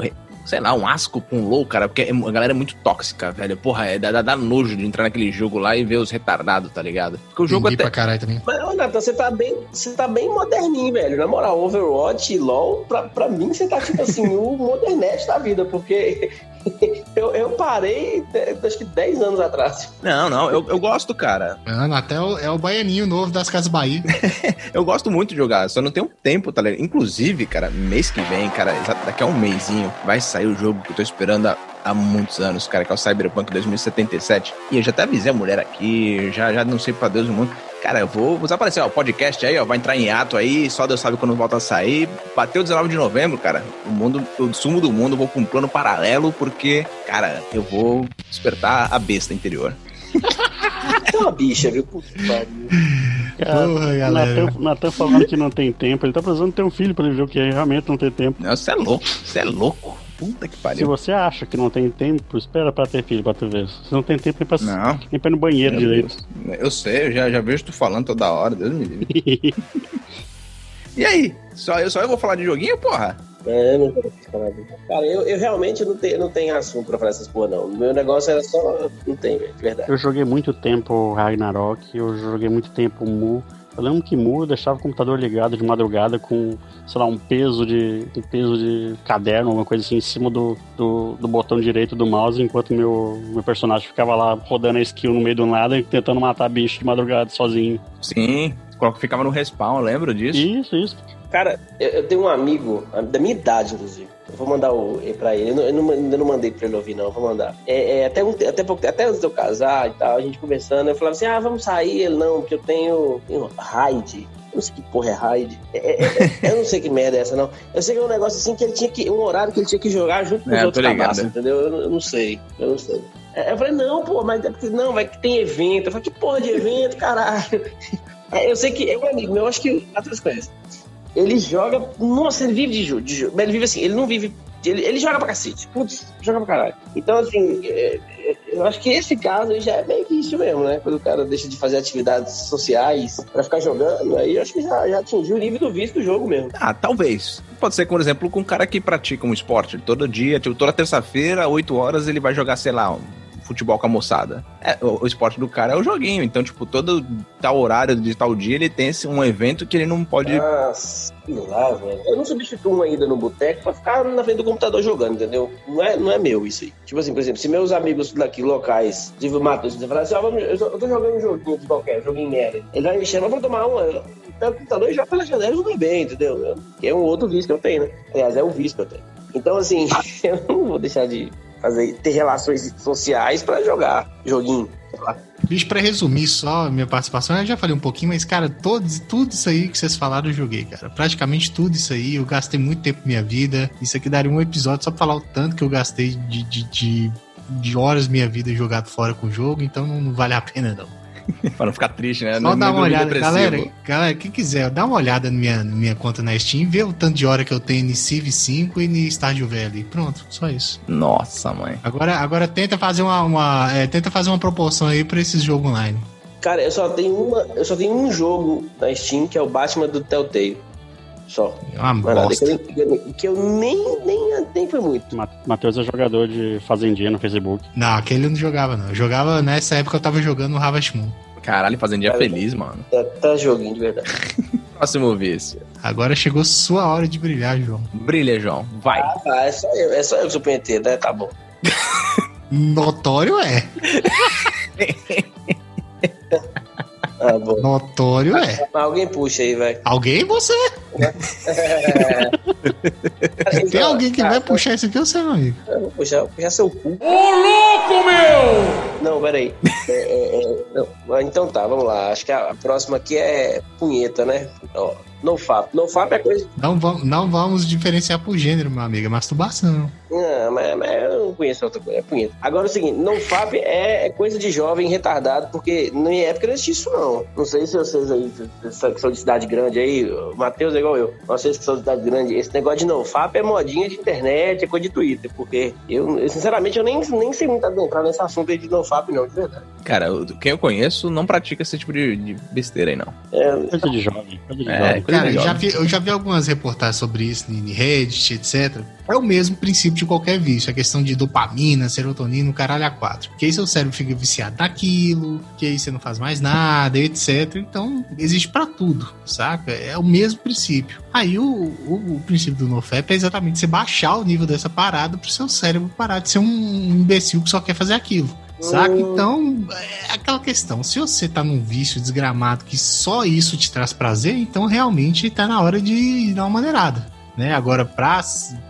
sei lá, um asco com low, cara, porque a galera é muito tóxica, velho. Porra, é, dá, dá nojo de entrar naquele jogo lá e ver os retardados, tá ligado? Porque o jogo Entendi até... pra caralho também. Mas, ô, Nathan, você tá bem, você tá bem moderninho, velho. Na moral, Overwatch e LoL, pra, pra mim, você tá tipo assim, o modernete da vida, porque eu, eu parei, acho que 10 anos atrás. Não, não, eu, eu gosto, cara. Mano, até o, é o baianinho novo das Casas Bahia. eu gosto muito de jogar, só não tenho tempo, tá ligado? Inclusive, cara, mês que vem, cara, daqui a um mêsinho, vai sair o jogo que eu tô esperando há, há muitos anos, cara, que é o Cyberpunk 2077. E eu já até avisei a mulher aqui, já, já não sei pra Deus o mundo. Cara, eu vou, vou aparecer, ó, podcast aí, ó, vai entrar em ato aí, só Deus sabe quando volta a sair. Bateu 19 de novembro, cara. O mundo, o sumo do mundo, vou com um plano paralelo, porque, cara, eu vou despertar a besta interior. é uma bicha, viu? Puta Porra, galera. Natan falando que não tem tempo, ele tá precisando ter um filho pra ele ver o que é realmente não ter tempo. Não, você é louco, você é louco. Puta que pariu. Se você acha que não tem tempo, espera pra ter filho pra tu ver. Se não tem tempo, nem pra, não. nem pra ir no banheiro Meu direito. Deus. Eu sei, eu já, já vejo tu falando toda hora, Deus me livre. e aí? Só eu, só eu vou falar de joguinho, porra? É, não falar Cara, eu, eu realmente não tenho, não tenho assunto pra falar essas porra, não. Meu negócio era só. Não tem, de verdade. Eu joguei muito tempo Ragnarok, eu joguei muito tempo Mu. Eu lembro que Mu deixava o computador ligado de madrugada com, sei lá, um peso de um peso de caderno, alguma coisa assim, em cima do, do, do, botão direito do mouse, enquanto meu, meu personagem ficava lá rodando a skill no meio do nada e tentando matar bicho de madrugada sozinho. Sim, ficava no respawn, eu lembro disso. Isso, isso. Cara, eu, eu tenho um amigo, da minha idade, inclusive eu vou mandar o pra ele. Eu, não, eu não, ainda não mandei pra ele ouvir, não. Eu vou mandar. É, é, até, um, até, até antes de eu casar e tal, a gente conversando, eu falava assim: ah, vamos sair. Ele, não, porque eu tenho, tenho raid. Eu não sei que porra é raid. É, é, é, eu não sei que merda é essa, não. Eu sei que é um negócio assim que ele tinha que. Um horário que ele tinha que jogar junto com os É, outros tô ligado, cabaços, né? entendeu? Eu, eu não sei. Eu não sei. É, Eu falei, não, pô, mas é não, vai que tem evento. Eu falei, que porra de evento, caralho? É, eu sei que é um amigo meu, eu acho que o Matheus conhece. Ele joga. Nossa, ele vive de jogo. Ele vive assim, ele não vive. Ele, ele joga pra cacete. Putz, joga pra caralho. Então, assim, é, é, eu acho que esse caso aí já é meio que isso mesmo, né? Quando o cara deixa de fazer atividades sociais pra ficar jogando, aí eu acho que já, já atingiu o nível do vício do jogo mesmo. Ah, talvez. Pode ser, por exemplo, com um cara que pratica um esporte todo dia, tipo, toda terça-feira, 8 horas, ele vai jogar, sei lá, futebol com a moçada. É, o, o esporte do cara é o joguinho. Então, tipo, todo tal horário de tal dia, ele tem esse- um evento que ele não pode. Ah, sei lá, velho. Eu não substituo uma ida no boteco pra ficar na frente do computador jogando, entendeu? Não é, não é meu isso aí. Tipo assim, por exemplo, se meus amigos daqui locais, Matheus, você falar assim, ó, eu, eu tô jogando um joguinho de qualquer, um joguinho merda. Ele vai me chamar pra tomar uma. Eu o computador e jogo pela janela e tudo bem, entendeu? Que é um outro vício que eu tenho, né? Aliás, é um vício que eu tenho. Então, assim, eu não vou deixar de fazer, ter relações sociais pra jogar joguinho. Bicho, pra resumir só minha participação, eu já falei um pouquinho, mas, cara, todo, tudo isso aí que vocês falaram eu joguei, cara. Praticamente tudo isso aí, eu gastei muito tempo minha vida. Isso aqui daria um episódio só pra falar o tanto que eu gastei de, de, de, de horas minha vida jogado fora com o jogo, então não, não vale a pena, não. pra não ficar triste, né? Só Não- dá uma olhada, depressivo. galera, galera, quem quiser, dá uma olhada na minha, na minha conta na Steam, vê o tanto de hora que eu tenho em Civ 5 e em Stardew Valley. Pronto, só isso. Nossa, mãe. Agora, agora tenta fazer uma, uma- é, tenta fazer uma proporção aí pra esses jogos online. Cara, eu só tenho uma. Eu só tenho um jogo na Steam que é o Batman do Telltale. Só. É uma bosta. que eu, que eu nem, nem, nem foi muito. Ma- Matheus é jogador de Fazendinha no Facebook. Não, aquele eu não jogava, não. Eu jogava, nessa época eu tava jogando no Harvest Moon. Caralho, fazendo dia Cara, feliz, mano. Tá, tá joguinho de verdade. Próximo vício. Agora chegou sua hora de brilhar, João. Brilha, João. Vai. Ah, tá, é só eu, é só eu que sou punheteiro, né? Tá bom. Notório é. Ah, bom. Notório é. Mas alguém puxa aí, vai. Alguém você? Se tem alguém que vai puxar isso aqui, eu sei, meu amigo. Eu vou puxar, vou puxar seu cu. Ô, louco, meu! Não, peraí. É, é, é, não. Ah, Então tá, vamos lá. Acho que a, a próxima aqui é punheta, né? Ó, no FAP. No FAP é coisa. Não, vamos, não vamos diferenciar por gênero, meu amigo. É masturbação. Não, mas, mas eu não conheço outra coisa. É punheta. Agora é o seguinte: no FAP é, é coisa de jovem retardado, porque na minha época não existia isso, não. Não sei se vocês aí, que são de cidade grande aí, o Matheus é igual eu. Vocês que são de cidade grande, esse negócio de não FAP é modinha de internet, é coisa de Twitter, porque eu, eu, sinceramente, eu nem, nem sei muito adentrar nesse assunto aí de não FAP, não, de verdade. Cara, quem eu conheço não pratica esse tipo de, de besteira aí, não. É, Coisa de jovem. Coisa de É, jovem. Cara, já, vi, eu já vi algumas reportagens sobre isso em Reddit, etc. É o mesmo princípio de qualquer vício. A questão de dopamina, serotonina, o caralho a quatro. Porque aí seu cérebro fica viciado naquilo, que aí você não faz mais nada, etc. Então, existe pra tudo, saca? É o mesmo princípio. Aí o, o, o princípio do NoFap é exatamente você baixar o nível dessa parada pro seu cérebro parar de ser um imbecil que só quer fazer aquilo. Saca? Então, é aquela questão. Se você tá num vício desgramado que só isso te traz prazer, então realmente tá na hora de dar uma maneirada. Né? Agora, pra,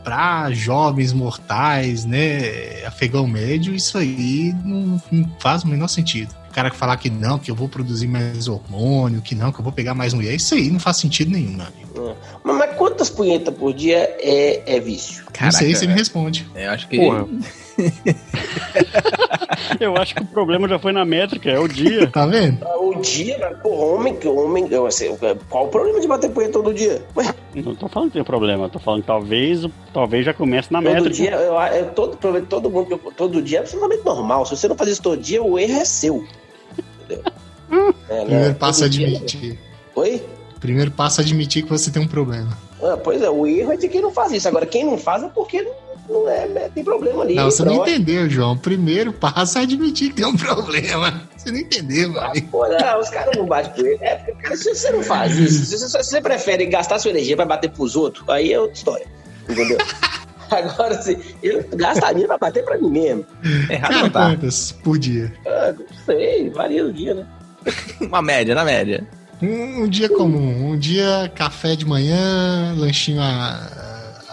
pra jovens mortais, né, afegão médio, isso aí não, não faz o menor sentido. O cara que falar que não, que eu vou produzir mais hormônio, que não, que eu vou pegar mais mulher, isso aí não faz sentido nenhum, meu amigo. mas, mas quantas punhetas por dia é, é vício? não sei, você me responde. Eu acho que. Porra. Eu acho que o problema já foi na métrica, é o dia. Tá vendo? Ah, O dia, mas, homem, que homem. Eu, assim, qual o problema de bater punheta todo dia? Ué, Não tô falando que tem problema, tô falando que talvez, talvez já comece na todo métrica. dia, eu, eu, todo, todo mundo, que eu- todo dia é absolutamente normal. Se você não faz isso todo dia, o erro é seu. Entendeu? É, né? Primeiro passo a Todo dia- admitir. Oi? Primeiro passo a admitir que você tem um problema. Ah, pois é, o erro é de quem não faz isso. Agora, quem não faz é porque não, não é, é- tem problema ali. Não, você não entendeu, João. Primeiro passo é admitir que tem um problema. Você não entendeu, vai. Pô, não, os caras não batem com ele. É, porque, cara, se você não faz isso, se você, se você prefere gastar sua energia pra bater pros outros, aí é outra história. Entendeu? Agora, se eu gastaria pra bater pra mim mesmo. Errado Cara, não tá. quantas por dia? Ah, não sei, varia do dia, né? Uma média, na média. Um, um dia comum. Um dia café de manhã, lanchinho à,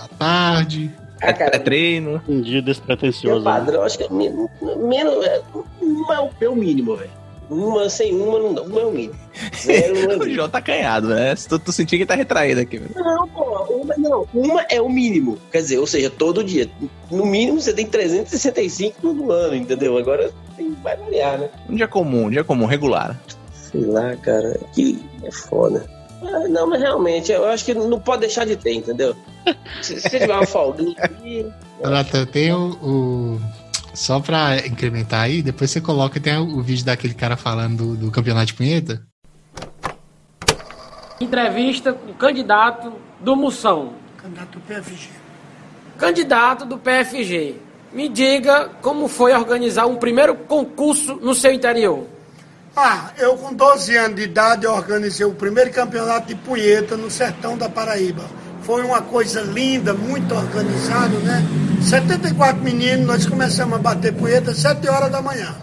à tarde. Ah, É, cara, é treino. Um dia meu despretensioso. né? padrão, acho que é men- menos. É, não é o meu mínimo, velho. Uma sem uma não dá. Uma é o mínimo. Zero é o. João tá canhado, né? Tô, tô sentindo que tá retraído aqui. velho. Não, pô, uma não. Uma é o mínimo. Quer dizer, ou seja, todo dia. No mínimo você tem 365 no ano, entendeu? Agora tem, vai variar, né? Um dia comum, um dia comum, regular. Sei lá, cara. Que é foda. Ah, não, mas realmente, eu acho que não pode deixar de ter, entendeu? Se, se tiver uma folguinha aqui. Renata, tem o, o- Só pra incrementar aí, depois você coloca tem o, o vídeo daquele cara falando do, do campeonato de punheta. Entrevista com o candidato do Moção. Candidato do PFG. Candidato do PFG. Me diga como foi organizar um primeiro concurso no seu interior. Ah, eu com 12 anos de idade organizei o primeiro campeonato de punheta no sertão da Paraíba. Foi uma coisa linda, muito organizado, né? 74 meninos, nós começamos a bater punheta às 7 horas da manhã.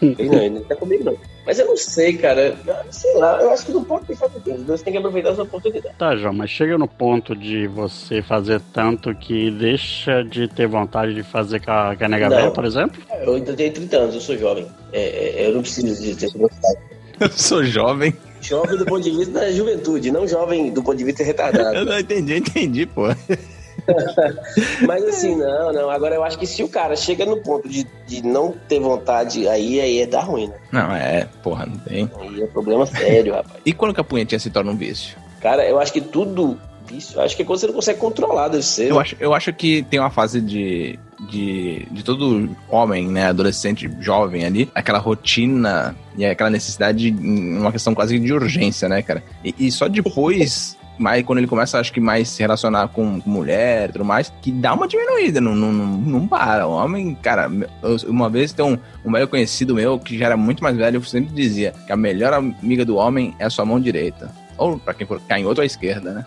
Ele não, ele não tá comigo, não. Mas eu não sei, cara. Sei lá, eu acho que não pode deixar de ter. Os dois têm que aproveitar as oportunidades. Tá, João, mas chega no ponto de você fazer tanto que deixa de ter vontade de fazer com a, com a nega por exemplo? Eu ainda tenho 30 anos, eu sou jovem. É, é, eu não preciso de ter essa vontade. Eu sou jovem. Jovem do ponto de vista da juventude, não jovem do ponto de vista retardado. Eu não entendi, eu entendi, pô. Mas assim, não, não. Agora eu acho que se o cara chega no ponto de, de não ter vontade, aí, aí é dar ruim, né? Não, é, porra, não tem. Aí é problema sério, rapaz. E quando que a punhetinha se torna um vício? Cara, eu acho que tudo. Vício, acho que é quando você não consegue controlar, deve ser. Eu acho, eu acho que tem uma fase de, de, de todo homem, né, adolescente, jovem ali, aquela rotina e aquela necessidade, uma questão quase de urgência, né, cara? E, e só depois, mais, quando ele começa, acho que mais se relacionar com, com mulher e tudo mais, que dá uma diminuída, não, não, não, não para. O homem, cara, eu- uma vez tem um, um velho conhecido meu que já era muito mais velho, sempre dizia que a melhor amiga do homem é a sua mão direita. Ou pra quem for canhoto, à esquerda, né?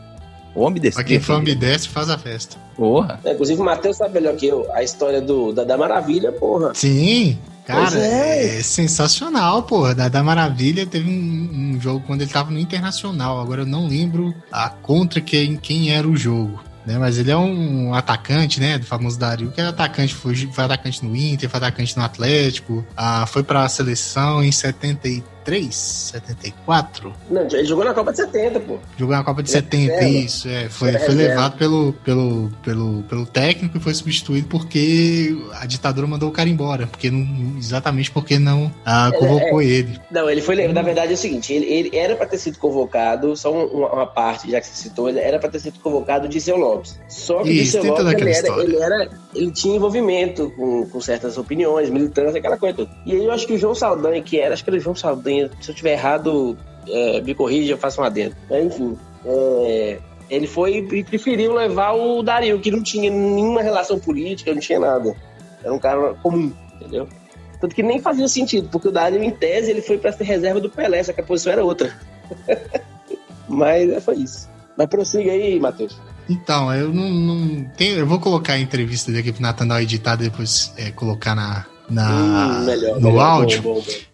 O homem desse Pra quem for ambidestre, faz a festa. Porra. É, inclusive, o Matheus sabe melhor que eu a história do, da, da Maravilha, porra. Sim, cara, é. é. sensacional, pô. Da, da Maravilha teve um, um jogo quando ele tava no Internacional. Agora eu não lembro a contra quem, quem era o jogo. Né, mas ele é um atacante, né? Do famoso Dario, que é atacante, foi, foi atacante no Inter, foi atacante no Atlético, ah, foi pra seleção em 73, 74. Não, ele jogou na Copa de 70, pô. Jogou na Copa de Ele é 70, reserva. isso, é. Foi, é foi levado pelo, pelo, pelo, pelo técnico e foi substituído porque a ditadura mandou o cara embora. Porque não, exatamente porque não ah, convocou ele. Não, ele foi. Na verdade é o seguinte: ele, ele era pra ter sido convocado, só um- uma, uma parte, já que você citou, ele era pra ter sido convocado o Disseu Lopes. Só que Isso, Disseu Lopes ele era, ele era. Ele tinha envolvimento com, com certas opiniões, militância, aquela coisa toda. E aí eu acho que o João Saldanha, que era, acho que era o João Saldanha, se eu tiver errado, é, me corrija, eu faço um adendo. Mas, enfim. é, ele foi e preferiu levar o Dario, que não tinha nenhuma relação política, não tinha nada. Era um cara comum, entendeu? Tanto que nem fazia sentido, porque o Dario, em tese, ele foi pra ser reserva do Pelé, só que a posição era outra. Mas é, foi isso. Mas prossiga aí, Matheus. Então, eu não, não tenho. Eu vou colocar a entrevista daqui pro editada e depois é, colocar na, na, Hum, melhor, no melhor, áudio. bom, bom, bom.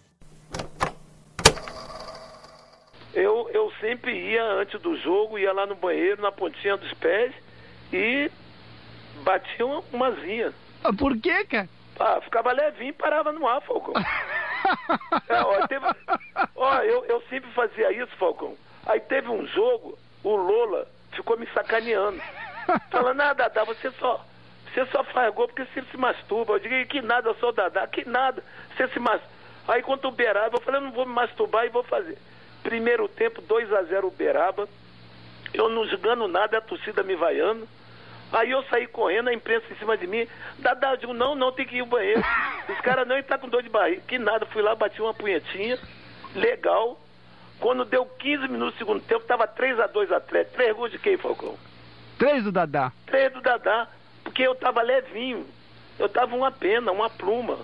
Eu, eu sempre ia antes do jogo, ia lá no banheiro, na pontinha dos pés e batia uma, umazinha. Por quê, cara? Ah, ficava levinho e parava no ar, Falcão. É, ó, teve- ó, eu, eu sempre fazia isso, Falcão. Aí teve um jogo, o Lola ficou me sacaneando. Falando, ah, Dadá, você só, você só faz gol porque você se masturba. Eu digo, que nada, eu sou o Dadá, que nada, você se masturba. Aí quando o Beraba, eu falei, eu não vou me masturbar e vou fazer. Primeiro tempo, 2 a 0 Uberaba. Eu não jogando nada, a torcida me vaiando. Aí eu saí correndo, a imprensa em cima de mim. Dadá, eu digo, não, não, tem que ir ao banheiro. Os caras não, ele tá com dor de barriga. Que nada, fui lá, bati uma punhetinha, legal. Quando deu 15 minutos do segundo tempo, tava 3 a 2 Atlético. Três gols de quem, Falcão? Três do Dadá. Três do Dadá, porque eu tava levinho. Eu tava uma pena, uma pluma.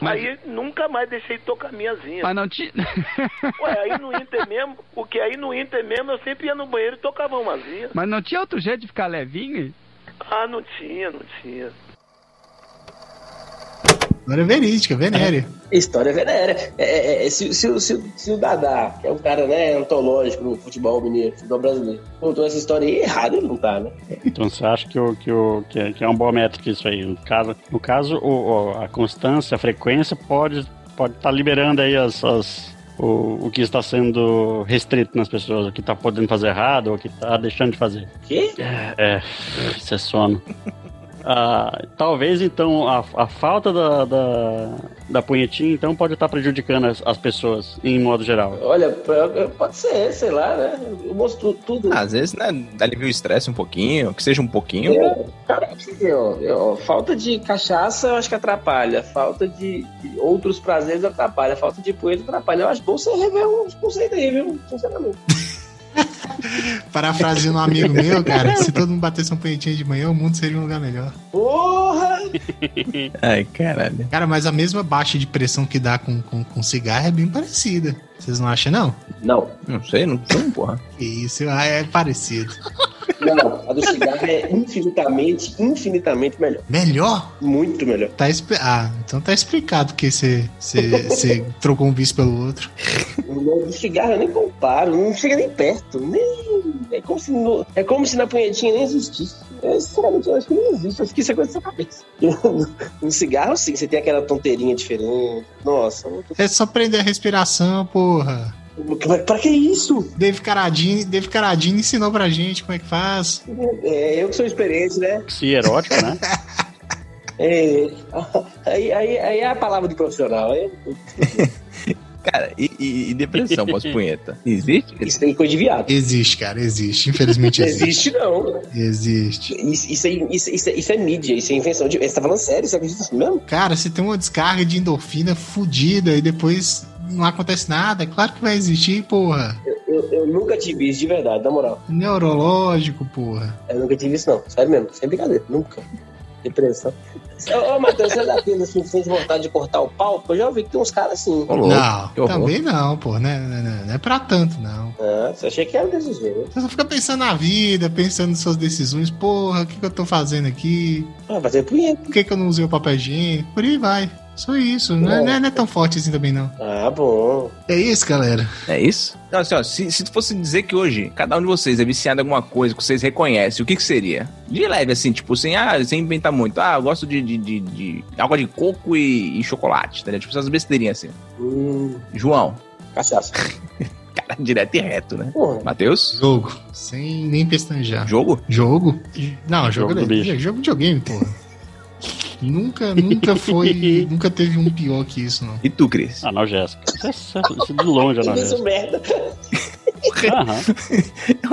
Mas- Aí nunca mais deixei tocar minhazinha. Mas não tinha. Ué, aí no Inter mesmo, o que aí no Inter mesmo, eu sempre ia no banheiro e tocava umazinha. Mas não tinha outro jeito de ficar levinho? Ah, não tinha, não tinha. É verídica, venérea. História venérea. É, é, é, se, se, o- se, o- se o Dadá, que é um cara né, antológico no futebol mineiro, futebol brasileiro, contou essa história aí errado, ele não tá, né? Então você acha que, o, que, o, que, é, que é uma boa métrica isso aí? No caso, no caso o, a constância, a frequência pode pode estar liberando aí as, as- o, o que está sendo restrito nas pessoas, o que está podendo fazer errado, ou o que está deixando de fazer. Quê? É, isso é sono. Ah, talvez então a, a falta da, da, da punhetinha então pode estar prejudicando as, as pessoas em modo geral. Olha, pode ser, sei lá, né? Eu mostro tudo. Ah, Às vezes, né, alivia o estresse um pouquinho, que seja um pouquinho. É, cara, ó, ó, falta de cachaça eu acho que atrapalha, falta de, de outros prazeres atrapalha, falta de poeira atrapalha. Eu acho bom você rever uns conceitos aí, viu? Sinceramente. Parafraseando um amigo meu, cara, se todo mundo batesse um punhetinho de manhã, o mundo seria um lugar melhor. Porra! Ai, caralho. Cara, mas a mesma baixa de pressão que dá com, com, com cigarro é bem parecida. Vocês não acham, não? Não, Não sei, não sei, porra. Que isso, ah, é parecido. não, a do cigarro é infinitamente, infinitamente melhor. Melhor? Muito melhor. Tá ah, então tá explicado porque você trocou um vício pelo outro. O do cigarro eu nem comparo, não chega nem perto. Nem... É, como se no- é como se na punhetinha nem existisse. Eu, sinceramente, eu acho que nem existe. Eu acho que isso é coisa da sua cabeça. No cigarro, sim, você tem aquela tonteirinha diferente. Nossa, É só prender a respiração, porra. Pra que isso? Dave Caradini, Dave Caradini ensinou pra gente como é que faz. É, eu que sou experiente, né? Se erótico, né? É, aí, aí, aí é a palavra de profissional. É, Cara, e, e- e depressão pós-punheta? Existe? isso tem coisa de viado. Existe, cara, existe. Infelizmente existe. existe, não. Existe. Isso, isso, é, isso, isso, é, isso é mídia, isso é invenção de. Você tá falando sério? Você acredita nisso mesmo? Cara, você tem uma descarga de endorfina fodida e depois não acontece nada. É claro que vai existir, porra. Eu, eu nunca tive isso de verdade, na moral. Neurológico, porra. Eu nunca tive isso, não. Sério mesmo, sem brincadeira. Nunca. Depressão. Ô, ô Matheus, você dá pena assim, sem vontade de cortar o pau? Eu já vi que tem uns caras assim. Ô. Não, também não, pô. Não é, não, é- não é pra tanto, não. Ah, você achei que era desse jeito. Você só fica pensando na vida, pensando nas suas decisões. Porra, o que, que eu tô fazendo aqui? Ah, fazer punheta. Por que, que eu não usei o papel higiênico? Por aí vai. Só isso. Não é, não é- não é tão forte assim também, não. Ah, bom. É isso, galera. É isso? Não, assim, ó, se, se tu fosse dizer que hoje cada um de vocês é viciado em alguma coisa que vocês reconhecem, o que que seria? De leve, assim, tipo, sem, ah, sem inventar muito. Ah, eu gosto de, de, de, de água de coco e, e chocolate, tá ligado? Tipo, essas besteirinhas assim. Hum, João, cachaça. cara, direto e reto, né? Porra. Matheus, Jogo. Sem nem pestanejar. jogo? Jogo? Não, jogo, Jogo do é- bicho. jogo de videogame, porra. Nunca, nunca foi. nunca teve um pior que isso, não. E tu, Cris? Analgésico. Isso é, isso é- isso é de longe, Isso analgésico. merda. Aham.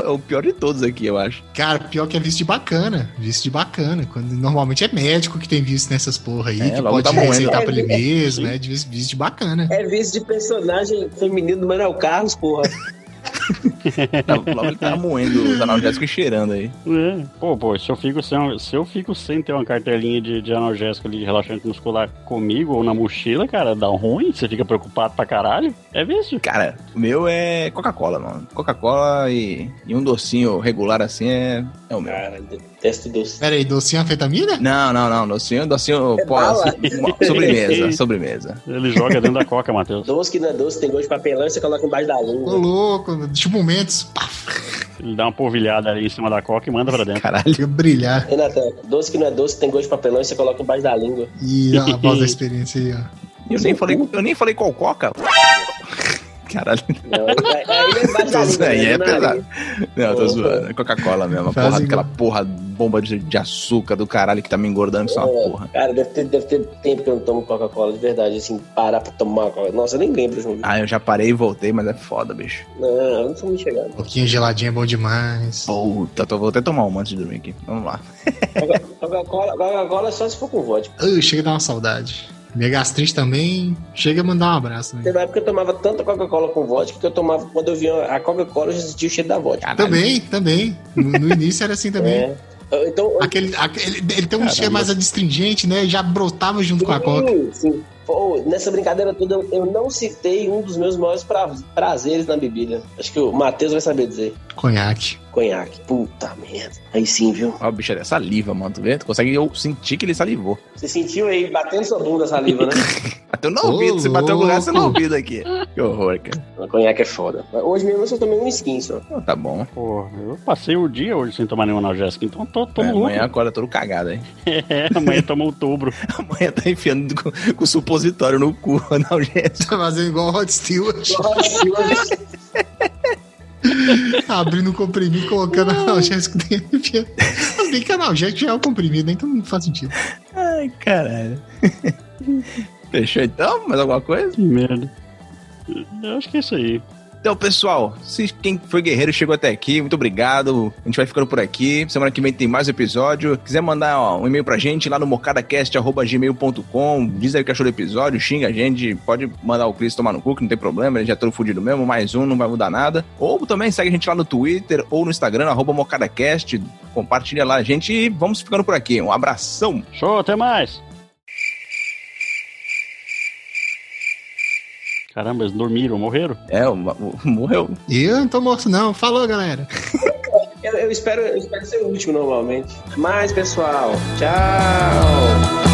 É o pior de todos aqui, eu acho. Cara, pior que é visto de bacana. Visto de bacana. Quando, normalmente é médico que tem visto nessas porra aí, É, que pode tá receitar pra ele É, mesmo, né? De visto, visto de bacana. É vice de personagem feminino do Manuel Carlos, porra. Logo ele tava moendo os analgésicos e cheirando aí. É. Pô, pô, se eu fico sem, se eu fico sem ter uma cartelinha de, de analgésico ali, de relaxante muscular comigo ou na mochila, cara, dá ruim, você fica preocupado pra caralho. É vício. Cara, o meu é Coca-Cola, mano. Coca-Cola e, e um docinho regular assim é, é o meu. Cara, detesto doce. Pera aí, docinho anfetamina? Não, não, não. Docinho, docinho, É pô, assim, sobremesa, sobremesa. Ele joga dentro da coca, Matheus. Doce que não é doce, tem gosto de papelão e você coloca embaixo da Ô, língua. louco, tipo momentos, paf, Ele dá uma polvilhada ali em cima da coca e manda pra dentro. Caralho. brilhar. Renatão, doce que não é doce, tem gosto de papelão e você coloca embaixo da língua. E a voz da experiência aí, ó. Eu nem falei, eu nem falei qual Coca. Caralho. Não, aí, é embaixo da Isso língua. aí né? é No pesado. Não, tô zoando. É Coca-Cola mesmo. A porra, aquela porra bomba de, de açúcar do caralho que tá me engordando, isso é uma porra. Cara, deve ter, deve ter tempo que eu não tomo Coca-Cola, de verdade, assim, parar pra tomar Coca-Cola. Nossa, eu nem lembro, João. Ah, eu já parei e voltei, mas é foda, bicho. Não, eu não sou muito chegado. Um pouquinho geladinho é bom demais. Puta, tô, vou até tomar uma antes de dormir aqui. Vamos lá. Coca- Coca-Cola Coca-Cola é só se for com vodka. Ah, chega a dar uma saudade. Minha gastrite também chega a mandar um abraço também. Teve uma época que eu tomava tanta Coca-Cola com vodka que eu tomava, quando eu via a Coca-Cola, eu já sentia o cheiro da vodka. Caralho. Também, também. No, no início era assim também. É. Então, Aquele, aquele- ele tem um Caramba. cheiro mais adstringente, né? Já brotava junto com a coca. Sim, sim. Pô, nessa brincadeira toda, eu- não citei um dos meus maiores pra- prazeres na bebida. Acho que o Matheus vai saber dizer. Conhaque. Conhaque. Puta merda. Aí sim, viu? Ó, o bicho é saliva, mano. Tu vê? Tu consegue eu sentir que ele salivou. Você sentiu aí batendo sua bunda a saliva, né? Bateu no ouvido, se bateu no lugar, você no louco. ouvido aqui. Que horror, cara. Conhaque é foda. Hoje mesmo eu só tomei um skin só. Então, tá bom. Pô, eu passei o dia hoje sem tomar nenhum analgésico, então tô, tô É, amanhã acorda todo cagado, hein? É, amanhã toma outubro. Amanhã tá enfiando com, com supositório no cu, analgésico. Tá fazendo igual o Rod Stewart. Abrindo o comprimido, colocando analgésico dentro. Mas bem que analgésico já é o comprimido, né? então não faz sentido. Ai, caralho. Fechou então? Mais alguma coisa? Que merda. Eu acho que é isso aí. Então, pessoal, se quem foi guerreiro chegou até aqui, muito obrigado. A gente vai ficando por aqui. Semana que vem tem mais episódio. Quiser mandar ó, um e-mail pra gente lá no mocadacast.gmail.com. Diz aí o que achou do episódio, xinga a gente. Pode mandar o Cris tomar no cu, que não tem problema. Ele já é todo fudido mesmo. Mais um, não vai mudar nada. Ou também segue a gente lá no Twitter ou no Instagram, arroba mocadacast. Compartilha lá a gente e vamos ficando por aqui. Um abração. Show, até mais! Caramba, eles dormiram, morreram? É, o- o- morreu. E eu não tô morto, não. Falou, galera. Eu, eu espero, eu espero ser o último normalmente. Mas, pessoal, tchau!